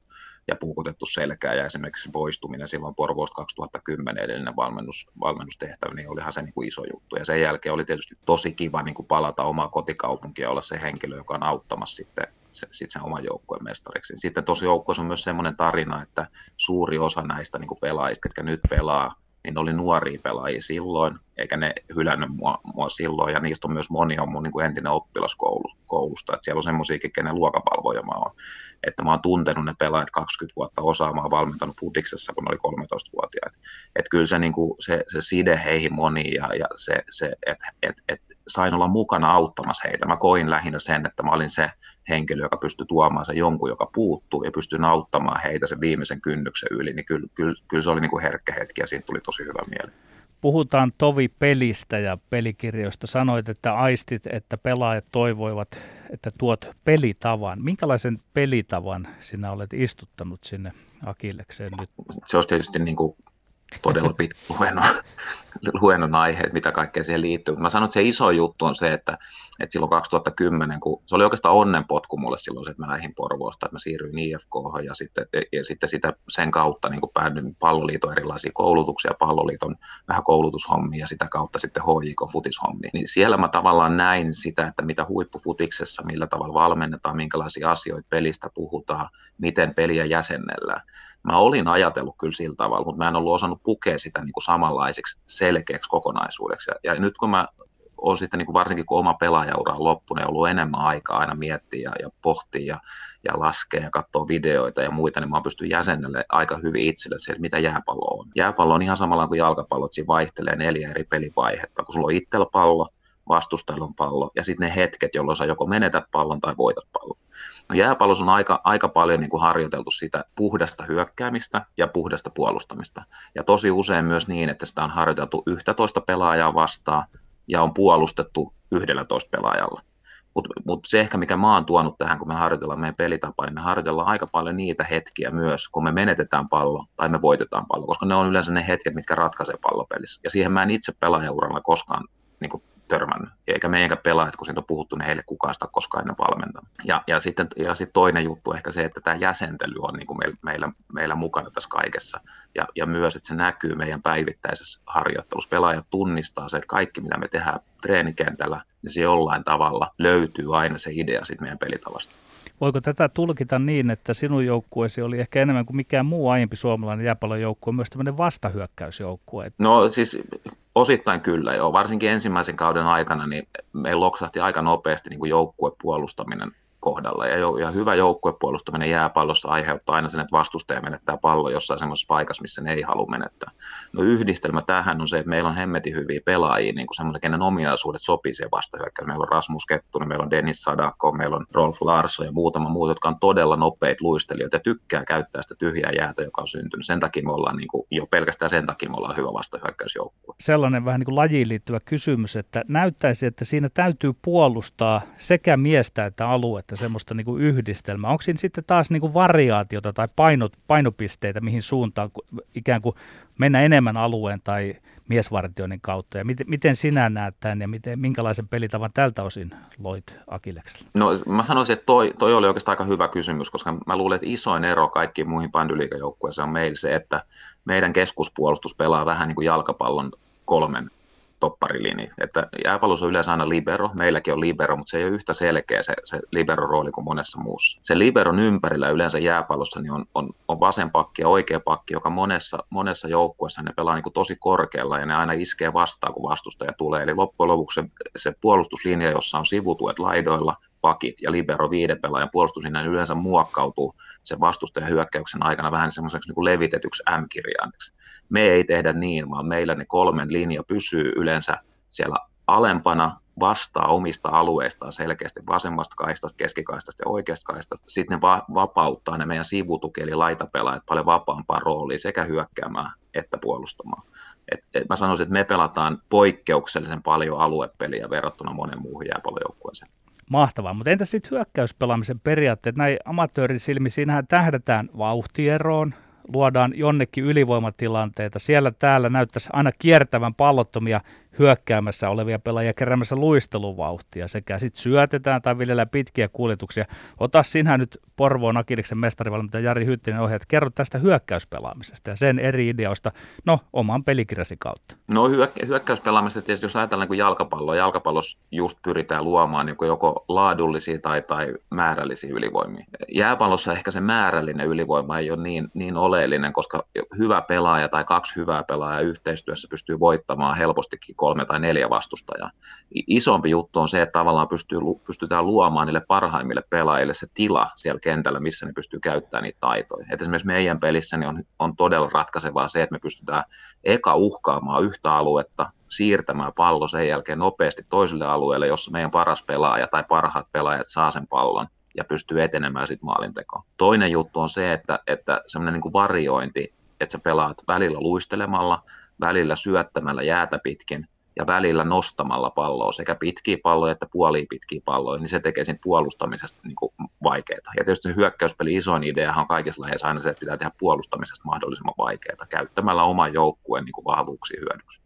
ja puukotettu selkää ja esimerkiksi poistuminen silloin Porvoosta 2010 edellinen valmennus, valmennustehtävä, niin olihan se niin kuin iso juttu. Ja sen jälkeen oli tietysti tosi kiva niin kuin palata omaa kotikaupunkia ja olla se henkilö, joka on auttamassa sitten se, sit sen oman joukkueen mestariksi. Sitten tosi joukkueessa on myös semmoinen tarina, että suuri osa näistä niin kuin pelaajista, ketkä nyt pelaa, niin ne oli nuoria pelaajia silloin, eikä ne hylännyt mua, mua silloin, ja niistä on myös moni on mun niin kuin entinen oppilaskoulusta, että siellä on semmoisiakin, kenen luokapalvoja mä oon. Että mä oon tuntenut ne pelaajat 20 vuotta osaa, mä oon valmentanut futiksessa, kun oli 13-vuotiaat. Että kyllä se, niin kuin, se, se side heihin moniin, ja, ja se, se että et, et, sain olla mukana auttamassa heitä. Mä koin lähinnä sen, että mä olin se henkilö, joka pystyi tuomaan sen jonkun, joka puuttuu ja pystyi auttamaan heitä sen viimeisen kynnyksen yli, niin kyllä, kyllä, kyllä se oli niin kuin herkkä hetki ja siitä tuli tosi hyvä mieli. Puhutaan tovi pelistä ja pelikirjoista. Sanoit, että aistit, että pelaajat toivoivat, että tuot pelitavan. Minkälaisen pelitavan sinä olet istuttanut sinne Akillekseen nyt? Se olisi tietysti niin kuin todella pitkä luennon, luennon aihe, mitä kaikkea siihen liittyy. Mä sanon, että se iso juttu on se, että, että silloin 2010, kun se oli oikeastaan onnenpotku mulle silloin että mä lähdin Porvoosta, että mä siirryin IFK ja sitten, ja sitten sitä, sen kautta niin päädyin palloliiton erilaisia koulutuksia, palloliiton vähän koulutushommia ja sitä kautta sitten HJK futishommiin. Niin siellä mä tavallaan näin sitä, että mitä huippufutiksessa, millä tavalla valmennetaan, minkälaisia asioita pelistä puhutaan, miten peliä jäsennellään mä olin ajatellut kyllä sillä tavalla, mutta mä en ollut osannut pukea sitä niin kuin samanlaiseksi selkeäksi kokonaisuudeksi. Ja, ja nyt kun mä olen sitten niin kuin varsinkin kun oma pelaajaura on loppunut ja ollut enemmän aikaa aina miettiä ja, ja pohtia ja, ja laskea ja katsoa videoita ja muita, niin mä pystyn jäsennelle aika hyvin itselle se, että mitä jääpallo on. Jääpallo on ihan samalla kuin jalkapallo, että siinä vaihtelee neljä eri pelivaihetta. Kun sulla on itsellä pallo, vastustajalla on pallo ja sitten ne hetket, jolloin sä joko menetät pallon tai voitat pallon. No jääpallossa on aika, aika paljon niin kuin harjoiteltu sitä puhdasta hyökkäämistä ja puhdasta puolustamista. Ja tosi usein myös niin, että sitä on harjoiteltu 11 pelaajaa vastaan ja on puolustettu 11 pelaajalla. Mutta mut se ehkä, mikä mä oon tuonut tähän, kun me harjoitellaan meidän pelitapaa, niin me harjoitellaan aika paljon niitä hetkiä myös, kun me menetetään pallo tai me voitetaan pallo, koska ne on yleensä ne hetket, mitkä ratkaisee pallopelissä. Ja siihen mä en itse pelaajauralla koskaan niin kuin törmännyt. Eikä meidänkään pelaajat, kun siitä on puhuttu, niin heille kukaan sitä koskaan ennen valmentanut. Ja, ja, sitten, ja sitten toinen juttu ehkä se, että tämä jäsentely on niin kuin meillä, meillä, meillä mukana tässä kaikessa. Ja, ja myös, että se näkyy meidän päivittäisessä harjoittelussa. Pelaajat tunnistaa se, että kaikki mitä me tehdään treenikentällä, niin se jollain tavalla löytyy aina se idea sitten meidän pelitavasta. Voiko tätä tulkita niin, että sinun joukkueesi oli ehkä enemmän kuin mikään muu aiempi suomalainen jääpallojoukkue, myös tämmöinen vastahyökkäysjoukkue? No siis osittain kyllä joo. Varsinkin ensimmäisen kauden aikana niin meillä loksahti aika nopeasti niin kuin joukkuepuolustaminen kohdalla. Ja, jo, ja hyvä joukkuepuolustaminen jääpallossa aiheuttaa aina sen, että vastustaja menettää pallo jossain semmoisessa paikassa, missä ne ei halua menettää. No yhdistelmä tähän on se, että meillä on hemmetin hyviä pelaajia, niin kuin semmoinen, kenen ominaisuudet sopii siihen vastahyökkäykseen. Meillä on Rasmus Kettunen, meillä on Dennis Sadako, meillä on Rolf Larsson ja muutama muu, jotka on todella nopeita luistelijoita ja tykkää käyttää sitä tyhjää jäätä, joka on syntynyt. Sen takia me ollaan niin kuin, jo pelkästään sen takia me ollaan hyvä vastahyökkäysjoukkue. Sellainen vähän niin kuin lajiin liittyvä kysymys, että näyttäisi, että siinä täytyy puolustaa sekä miestä että aluetta, semmoista niin kuin yhdistelmää. Onko siinä sitten taas niin kuin variaatiota tai painot, painopisteitä, mihin suuntaan ikään kuin mennä enemmän alueen tai miesvartioinnin kautta. Ja miten, miten sinä näet tämän ja miten, minkälaisen pelitavan tältä osin loit Akilekselle? No mä sanoisin, että toi, toi oli oikeastaan aika hyvä kysymys, koska mä luulen, että isoin ero kaikkiin muihin pandyliikajoukkueisiin on meillä se, että meidän keskuspuolustus pelaa vähän niin kuin jalkapallon kolmen topparilini. Että jääpallossa on yleensä aina libero, meilläkin on libero, mutta se ei ole yhtä selkeä se, se libero-rooli kuin monessa muussa. Se liberon ympärillä yleensä jääpallossa niin on, on, on vasen pakki ja oikea pakki, joka monessa, monessa joukkueessa ne pelaa niin kuin tosi korkealla ja ne aina iskee vastaan, kun vastustaja tulee. Eli loppujen lopuksi se, se puolustuslinja, jossa on sivutuet laidoilla, pakit ja libero viiden pelaajan puolustuslinja niin yleensä muokkautuu sen vastustajan hyökkäyksen aikana vähän semmoiseksi niin levitetyksi M-kirjaimeksi. Me ei tehdä niin, vaan meillä ne kolmen linja pysyy yleensä siellä alempana, vastaa omista alueistaan selkeästi vasemmasta kaistasta, keskikaistasta ja oikeasta kaistasta. Sitten ne va- vapauttaa ne meidän sivutuki, eli laitapelaajat paljon vapaampaa roolia sekä hyökkäämään että puolustamaan. Et, et mä sanoisin, että me pelataan poikkeuksellisen paljon aluepeliä verrattuna monen muuhun jääpallojoukkueeseen. Mahtavaa, mutta entä sitten hyökkäyspelaamisen periaatteet? Näin amatöörin silmi, siinähän tähdätään vauhtieroon, luodaan jonnekin ylivoimatilanteita. Siellä täällä näyttäisi aina kiertävän pallottomia hyökkäämässä olevia pelaajia keräämässä luisteluvauhtia sekä sitten syötetään tai viljellään pitkiä kuljetuksia. Ota sinä nyt Porvoon Akiliksen mestarivalmentaja Jari Hyttinen ohjaat, kerro tästä hyökkäyspelaamisesta ja sen eri ideoista, no oman pelikirjasi kautta. No hyökkä- hyökkäyspelaamisesta tietysti, jos ajatellaan niin jalkapalloa, jalkapallossa just pyritään luomaan niin joko laadullisia tai, tai määrällisiä ylivoimia. Jääpallossa ehkä se määrällinen ylivoima ei ole niin, niin oleellinen, koska hyvä pelaaja tai kaksi hyvää pelaajaa yhteistyössä pystyy voittamaan helpostikin kolme tai neljä vastustajaa. Isompi juttu on se, että tavallaan pystyy, pystytään luomaan niille parhaimmille pelaajille se tila siellä kentällä, missä ne pystyy käyttämään niitä taitoja. Et esimerkiksi meidän pelissä niin on, on todella ratkaisevaa se, että me pystytään eka uhkaamaan yhtä aluetta, siirtämään pallo sen jälkeen nopeasti toiselle alueelle, jossa meidän paras pelaaja tai parhaat pelaajat saa sen pallon ja pystyy etenemään sitten maalintekoon. Toinen juttu on se, että, että semmoinen niin variointi, että sä pelaat välillä luistelemalla, välillä syöttämällä jäätä pitkin ja välillä nostamalla palloa, sekä pitkiä palloja että puolia pitkiä palloja, niin se tekee sen puolustamisesta niin kuin vaikeaa. Ja tietysti se hyökkäyspeli isoin idea on kaikissa lähes aina se, että pitää tehdä puolustamisesta mahdollisimman vaikeaa käyttämällä oman joukkueen niin vahvuuksia hyödyksi.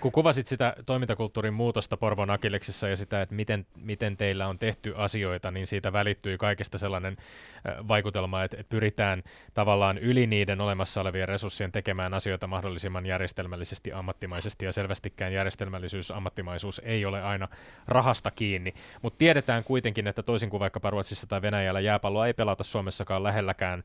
Kun kuvasit sitä toimintakulttuurin muutosta Porvon Akilleksissa ja sitä, että miten, miten teillä on tehty asioita, niin siitä välittyi kaikesta sellainen vaikutelma, että, pyritään tavallaan yli niiden olemassa olevien resurssien tekemään asioita mahdollisimman järjestelmällisesti, ammattimaisesti ja selvästikään järjestelmällisyys, ammattimaisuus ei ole aina rahasta kiinni. Mutta tiedetään kuitenkin, että toisin kuin vaikkapa Ruotsissa tai Venäjällä jääpalloa ei pelata Suomessakaan lähelläkään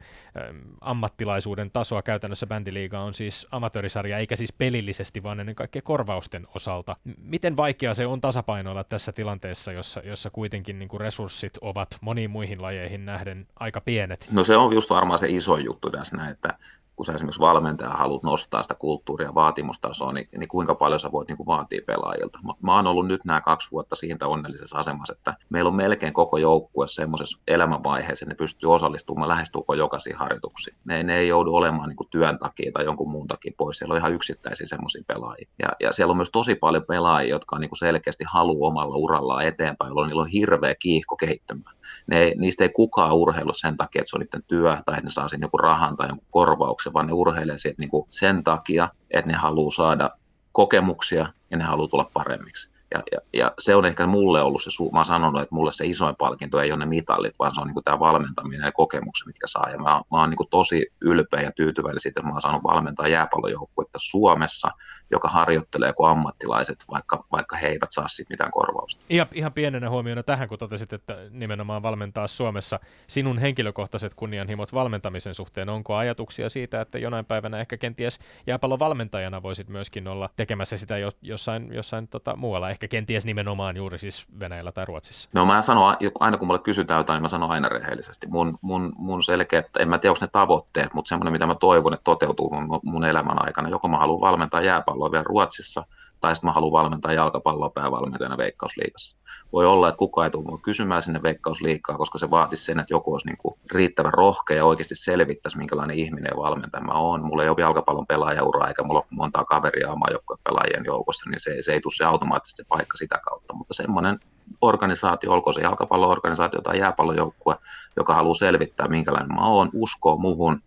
ammattilaisuuden tasoa. Käytännössä bändiliiga on siis amatöörisarja, eikä siis pelillisesti, vaan ennen kaikkea korvausten osalta. Miten vaikeaa se on tasapainoilla tässä tilanteessa, jossa, jossa kuitenkin niin kuin resurssit ovat moniin muihin lajeihin nähden aika pienet? No se on just varmaan se iso juttu tässä näin, että kun sä esimerkiksi valmentaja haluat nostaa sitä kulttuuria vaatimustasoa, niin, niin kuinka paljon sä voit niin kuin vaatia pelaajilta. Mutta mä oon ollut nyt nämä kaksi vuotta siitä onnellisessa asemassa, että meillä on melkein koko joukkue semmoisessa elämänvaiheessa, että ne pystyy osallistumaan lähestulkoon jokaisiin harjoituksiin. Ne, ne ei joudu olemaan niin kuin työn takia tai jonkun muun takia pois. Siellä on ihan yksittäisiä semmoisia pelaajia. Ja, ja siellä on myös tosi paljon pelaajia, jotka on niin kuin selkeästi haluaa omalla urallaan eteenpäin, jolloin niillä on hirveä kiihko kehittämään ne, niistä ei kukaan urheilu sen takia, että se on niiden työ tai että ne saa sinne joku rahan tai jonkun korvauksen, vaan ne urheilee siitä niin kuin sen takia, että ne haluaa saada kokemuksia ja ne haluaa tulla paremmiksi. Ja, ja, ja se on ehkä mulle ollut se, mä oon sanonut, että mulle se isoin palkinto ei ole ne mitallit, vaan se on niin tämä valmentaminen ja kokemukset, mitkä saa. Ja mä, mä oon niin tosi ylpeä ja tyytyväinen siitä, että mä oon saanut valmentaa jääpallojoukkuetta Suomessa, joka harjoittelee kuin ammattilaiset, vaikka, vaikka he eivät saa siitä mitään korvausta. Ihan, ihan pienenä huomiona tähän, kun totesit, että nimenomaan valmentaa Suomessa sinun henkilökohtaiset kunnianhimot valmentamisen suhteen, onko ajatuksia siitä, että jonain päivänä ehkä kenties jääpallon valmentajana voisit myöskin olla tekemässä sitä jossain, jossain tota, muualla, ehkä kenties nimenomaan juuri siis Venäjällä tai Ruotsissa? No mä sanon, aina kun mulle kysytään jotain, niin mä sanon aina rehellisesti. Mun, mun, mun selkeä, en mä tiedä, onko ne tavoitteet, mutta semmoinen, mitä mä toivon, että toteutuu mun, mun elämän aikana. Joko mä haluan valmentaa jääpalloa vielä Ruotsissa, tai sitten mä haluan valmentaa jalkapalloa päävalmentajana Veikkausliigassa. Voi olla, että kukaan ei tule kysymään sinne Veikkausliikaa, koska se vaatisi sen, että joku olisi niin kuin riittävän rohkea ja oikeasti selvittäisi, minkälainen ihminen ja valmentaja mä oon. Mulla ei ole jalkapallon pelaajauraa eikä mulla ole montaa kaveria omaa pelaajien joukossa, niin se, se ei tule se automaattisesti se paikka sitä kautta. Mutta semmoinen organisaatio, olkoon se jalkapalloorganisaatio tai jääpallojoukkue, joka haluaa selvittää, minkälainen mä oon, uskoo muhun,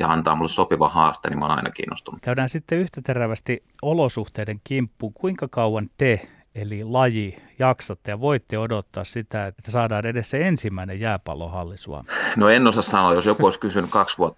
ja antaa mulle sopiva haaste, niin mä oon aina kiinnostunut. Käydään sitten yhtä terävästi olosuhteiden kimppuun. Kuinka kauan te eli laji, jaksatte ja voitte odottaa sitä, että saadaan edes se ensimmäinen jääpallohalli Suomeen? No en osaa sanoa, jos joku olisi kysynyt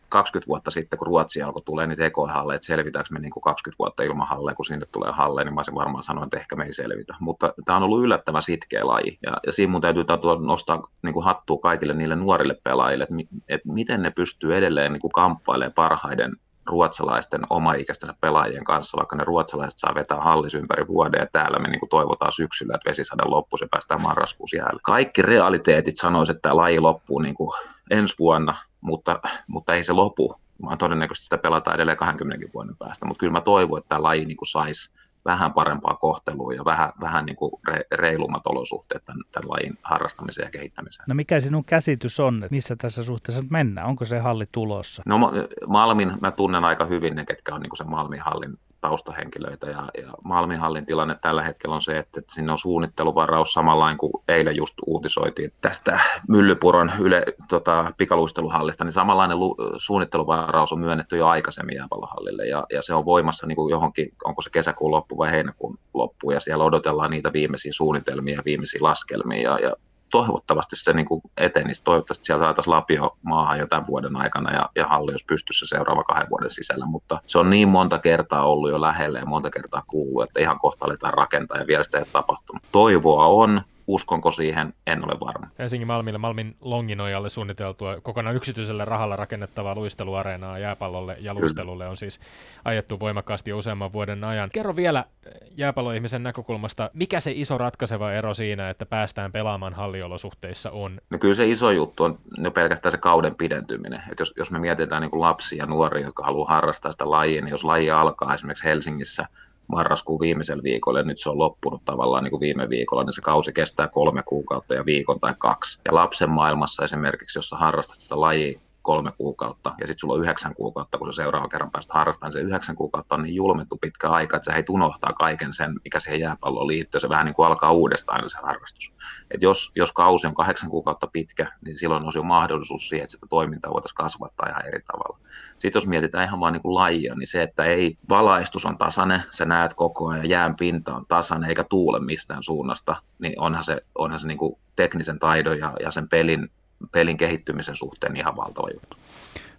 20 vuotta sitten, kun Ruotsi alkoi tulee niitä ekohalleja, että selvitäänkö me niin kuin 20 vuotta ilman halleja, kun sinne tulee halle, niin mä olisin varmaan sanoin, että ehkä me ei selvitä. Mutta tämä on ollut yllättävän sitkeä laji, ja, ja siinä mun täytyy nostaa niin kuin hattua kaikille niille nuorille pelaajille, että, että miten ne pystyy edelleen niin kuin kamppailemaan parhaiden ruotsalaisten omaikäisten pelaajien kanssa, vaikka ne ruotsalaiset saa vetää hallis ympäri vuoden ja täällä me niin kuin toivotaan syksyllä, että vesisaden loppu, se päästään marraskuussa jäällä. Kaikki realiteetit sanoisivat, että tämä laji loppuu niin kuin ensi vuonna, mutta, mutta ei se lopu, vaan todennäköisesti sitä pelataan edelleen 20 vuoden päästä, mutta kyllä mä toivon, että tämä laji niin saisi vähän parempaa kohtelua ja vähän, vähän niin kuin reilummat olosuhteet tämän, tämän lajin harrastamiseen ja kehittämiseen. No mikä sinun käsitys on, että missä tässä suhteessa mennään? Onko se halli tulossa? No Malmin mä tunnen aika hyvin ne, ketkä on niin kuin se Malmin hallin taustahenkilöitä. Ja, ja Malminhallin tilanne tällä hetkellä on se, että, että sinne on suunnitteluvaraus samanlain kuin eilen just uutisoitiin tästä Myllypuron yle, tota, pikaluisteluhallista, niin samanlainen lu, suunnitteluvaraus on myönnetty jo aikaisemmin jääpallohallille ja, ja se on voimassa niin kuin johonkin, onko se kesäkuun loppu vai heinäkuun loppu. Ja siellä odotellaan niitä viimeisiä suunnitelmia ja viimeisiä laskelmia. Ja, ja toivottavasti se niin etenisi. Toivottavasti sieltä saataisiin Lapio maahan jo tämän vuoden aikana ja, ja halli olisi pystyssä seuraava kahden vuoden sisällä, mutta se on niin monta kertaa ollut jo lähellä ja monta kertaa kuullut, että ihan kohta aletaan rakentaa ja vielä sitä ei ole tapahtunut. Toivoa on, uskonko siihen, en ole varma. Helsingin Malmille, Malmin Longinojalle suunniteltua kokonaan yksityisellä rahalla rakennettavaa luisteluareenaa jääpallolle ja luistelulle on siis ajettu voimakkaasti jo useamman vuoden ajan. Kerro vielä eh, jääpalloihmisen näkökulmasta, mikä se iso ratkaiseva ero siinä, että päästään pelaamaan halliolosuhteissa on? No kyllä se iso juttu on no pelkästään se kauden pidentyminen. Et jos, jos me mietitään niin kuin lapsia ja nuoria, jotka haluaa harrastaa sitä lajia, niin jos laji alkaa esimerkiksi Helsingissä – marraskuun viimeisellä viikolla ja nyt se on loppunut tavallaan niin kuin viime viikolla, niin se kausi kestää kolme kuukautta ja viikon tai kaksi. Ja lapsen maailmassa esimerkiksi, jos sä harrastat sitä lajia kolme kuukautta ja sitten sulla on yhdeksän kuukautta, kun se seuraavan kerran päästä harrastamaan, niin se yhdeksän kuukautta on niin julmettu pitkä aika, että se ei unohtaa kaiken sen, mikä siihen jääpalloon liittyy, se vähän niin kuin alkaa uudestaan se harrastus. Et jos, jos kausi on kahdeksan kuukautta pitkä, niin silloin on jo mahdollisuus siihen, että sitä toimintaa voitaisiin kasvattaa ihan eri tavalla. Sitten jos mietitään ihan vaan niin kuin lajia, niin se, että ei valaistus on tasainen, sä näet koko ajan, jään pinta on tasainen eikä tuule mistään suunnasta, niin onhan se, onhan se niin kuin teknisen taidon ja, ja sen pelin pelin kehittymisen suhteen ihan valtava juttu.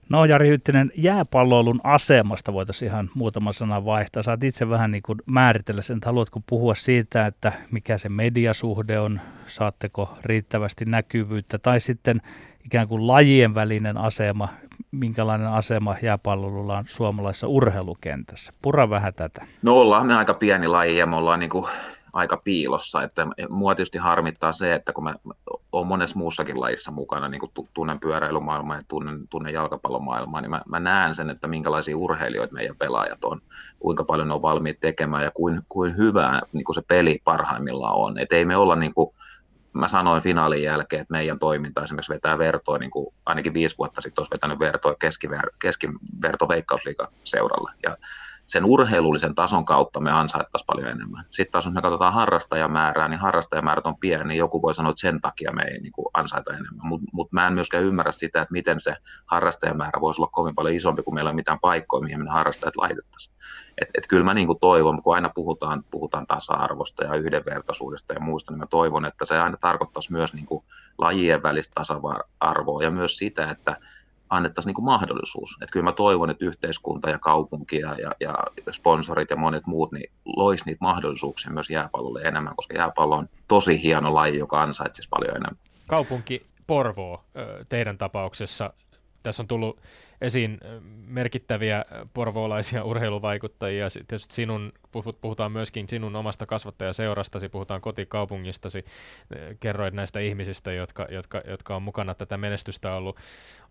No Jari Hyttinen, jääpalloilun asemasta voitaisiin ihan muutama sana vaihtaa. Saat itse vähän niin kuin määritellä sen, että haluatko puhua siitä, että mikä se mediasuhde on, saatteko riittävästi näkyvyyttä, tai sitten ikään kuin lajien välinen asema, minkälainen asema jääpalloilulla on suomalaisessa urheilukentässä. Pura vähän tätä. No ollaan me aika pieni laji ja me ollaan niin kuin aika piilossa. Että mua tietysti harmittaa se, että kun mä oon monessa muussakin lajissa mukana, niin kuin tunnen pyöräilymaailmaa ja tunnen, tunnen jalkapallomaailmaa, niin mä, mä näen sen, että minkälaisia urheilijoita meidän pelaajat on, kuinka paljon ne on valmiit tekemään ja kuin, kuin hyvää niin kuin se peli parhaimmillaan on. Että ei me olla niin kuin, mä sanoin finaalin jälkeen, että meidän toiminta esimerkiksi vetää vertoa, niin kuin ainakin viisi vuotta sitten olisi vetänyt vertoa keskiver, keskiverto veikkausliiga-seuralle. Ja sen urheilullisen tason kautta me ansaittaisiin paljon enemmän. Sitten taas jos me katsotaan harrastajamäärää, niin harrastajamäärät on pieni, niin joku voi sanoa, että sen takia me ei niin kuin ansaita enemmän. Mutta mut mä en myöskään ymmärrä sitä, että miten se harrastajamäärä voisi olla kovin paljon isompi, kun meillä ei ole mitään paikkoja, mihin me harrastajat laitettaisiin. Et, et kyllä mä niin kuin toivon, kun aina puhutaan, puhutaan tasa-arvosta ja yhdenvertaisuudesta ja muista, niin mä toivon, että se aina tarkoittaisi myös niin kuin lajien välistä tasa-arvoa ja myös sitä, että annettaisiin niin kuin mahdollisuus. Että kyllä mä toivon, että yhteiskunta ja kaupunki ja, ja, ja sponsorit ja monet muut niin lois niitä mahdollisuuksia myös jääpallolle enemmän, koska jääpallo on tosi hieno laji, joka ansaitsisi paljon enemmän. Kaupunki Porvoo teidän tapauksessa. Tässä on tullut esiin merkittäviä porvoolaisia urheiluvaikuttajia. Tietysti sinun, puhutaan myöskin sinun omasta kasvattajaseurastasi, puhutaan kotikaupungistasi. Kerroit näistä ihmisistä, jotka, jotka, jotka on mukana tätä menestystä ollut,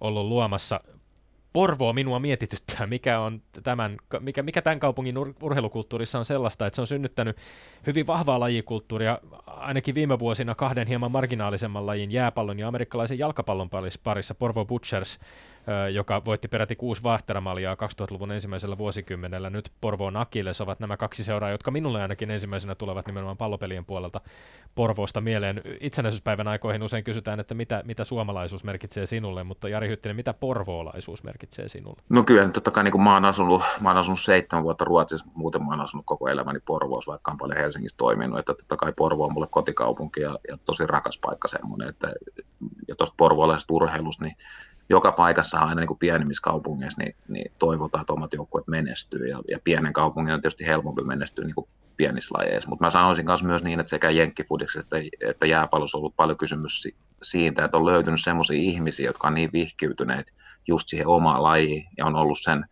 ollut luomassa. Porvoo minua mietityttää, mikä, on tämän, mikä, mikä tämän kaupungin ur, urheilukulttuurissa on sellaista, että se on synnyttänyt hyvin vahvaa lajikulttuuria, ainakin viime vuosina kahden hieman marginaalisemman lajin jääpallon ja amerikkalaisen jalkapallon parissa. Porvo Butchers joka voitti peräti kuusi vaahteramaljaa 2000-luvun ensimmäisellä vuosikymmenellä. Nyt Porvoon Akilles ovat nämä kaksi seuraa, jotka minulle ainakin ensimmäisenä tulevat nimenomaan pallopelien puolelta Porvoosta mieleen. Itsenäisyyspäivän aikoihin usein kysytään, että mitä, mitä suomalaisuus merkitsee sinulle, mutta Jari Hyttinen, mitä porvoolaisuus merkitsee sinulle? No kyllä, totta kai niin kuin mä, oon asunut, mä oon asunut seitsemän vuotta Ruotsissa, muuten mä oon asunut koko elämäni Porvoossa, vaikka on paljon Helsingissä toiminut, että totta kai Porvo on mulle kotikaupunki ja, ja tosi rakas paikka semmoinen, että ja tuosta porvoolaisesta urheilusta, niin joka paikassa aina niin kuin pienemmissä kaupungeissa niin, niin toivotaan, että omat joukkueet menestyy. Ja, ja pienen kaupungin on tietysti helpompi menestyä niin kuin pienissä lajeissa, mutta mä sanoisin myös, myös niin, että sekä jenkkifudiksi että, että jääpallossa on ollut paljon kysymys siitä, että on löytynyt sellaisia ihmisiä, jotka on niin vihkiytyneet just siihen omaan lajiin ja on ollut sen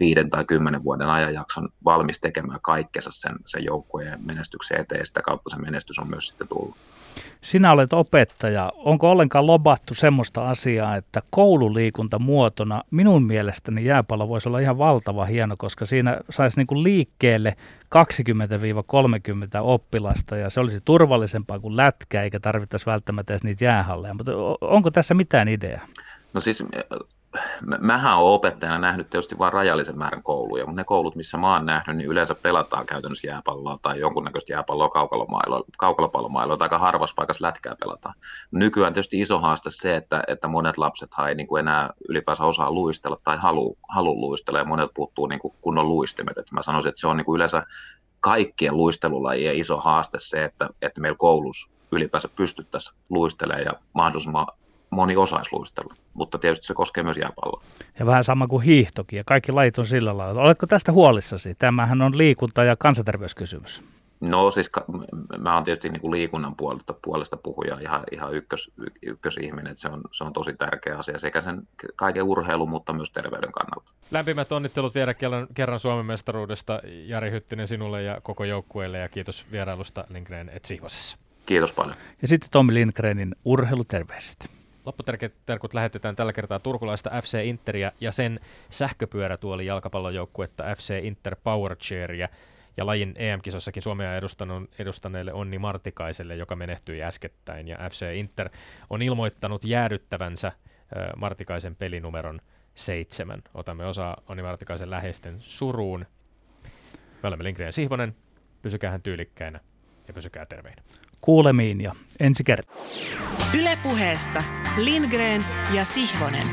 viiden tai kymmenen vuoden ajanjakson valmis tekemään kaikkensa sen, sen joukkueen menestyksen eteen, ja sitä kautta se menestys on myös sitten tullut. Sinä olet opettaja. Onko ollenkaan lobattu semmoista asiaa, että koululiikunta muotona minun mielestäni jääpallo voisi olla ihan valtava hieno, koska siinä saisi niinku liikkeelle 20-30 oppilasta ja se olisi turvallisempaa kuin lätkä eikä tarvittaisi välttämättä edes niitä jäähalleja. Mutta onko tässä mitään ideaa? No siis mähän olen opettajana nähnyt tietysti vain rajallisen määrän kouluja, mutta ne koulut, missä mä oon nähnyt, niin yleensä pelataan käytännössä jääpalloa tai jonkunnäköistä jääpalloa kaukalopallomailla, tai aika harvassa paikassa lätkää pelataan. Nykyään tietysti iso haaste se, että, että monet lapset ei niin kuin enää ylipäänsä osaa luistella tai halu, halu luistella, ja monet puuttuu niin kuin kunnon luistimet. Että mä sanoisin, että se on niin kuin yleensä kaikkien luistelulajien iso haaste se, että, että meillä koulussa ylipäänsä pystyttäisiin luistelemaan ja mahdollisimman moni osaisi luistella, mutta tietysti se koskee myös jääpalloa. Ja vähän sama kuin hiihtokin, ja kaikki lajit on sillä lailla. Oletko tästä huolissasi? Tämähän on liikunta- ja kansanterveyskysymys. No siis mä oon tietysti niin kuin liikunnan puolesta, puolesta puhuja ihan, ihan ykkös, ykkösihminen, että se on, se on tosi tärkeä asia sekä sen kaiken urheilun, mutta myös terveyden kannalta. Lämpimät onnittelut vielä kerran, kerran Suomen mestaruudesta Jari Hyttinen sinulle ja koko joukkueelle ja kiitos vierailusta Lindgren et Sihvosessa. Kiitos paljon. Ja sitten Tommi Lindgrenin urheiluterveiset. Lopputerkut lähetetään tällä kertaa turkulaista FC Interia ja sen sähköpyörätuoli jalkapallojoukkuetta FC Inter Power Chairia ja lajin EM-kisoissakin Suomea edustaneelle Onni Martikaiselle, joka menehtyi äskettäin. Ja FC Inter on ilmoittanut jäädyttävänsä Martikaisen pelinumeron seitsemän. Otamme osaa Onni Martikaisen läheisten suruun. Me olemme Lindgren Sihvonen. Pysykää tyylikkäinä ja pysykää terveinä. Kuulemiin ja ensi kertaa. Ylepuheessa Lindgren ja Sihvonen.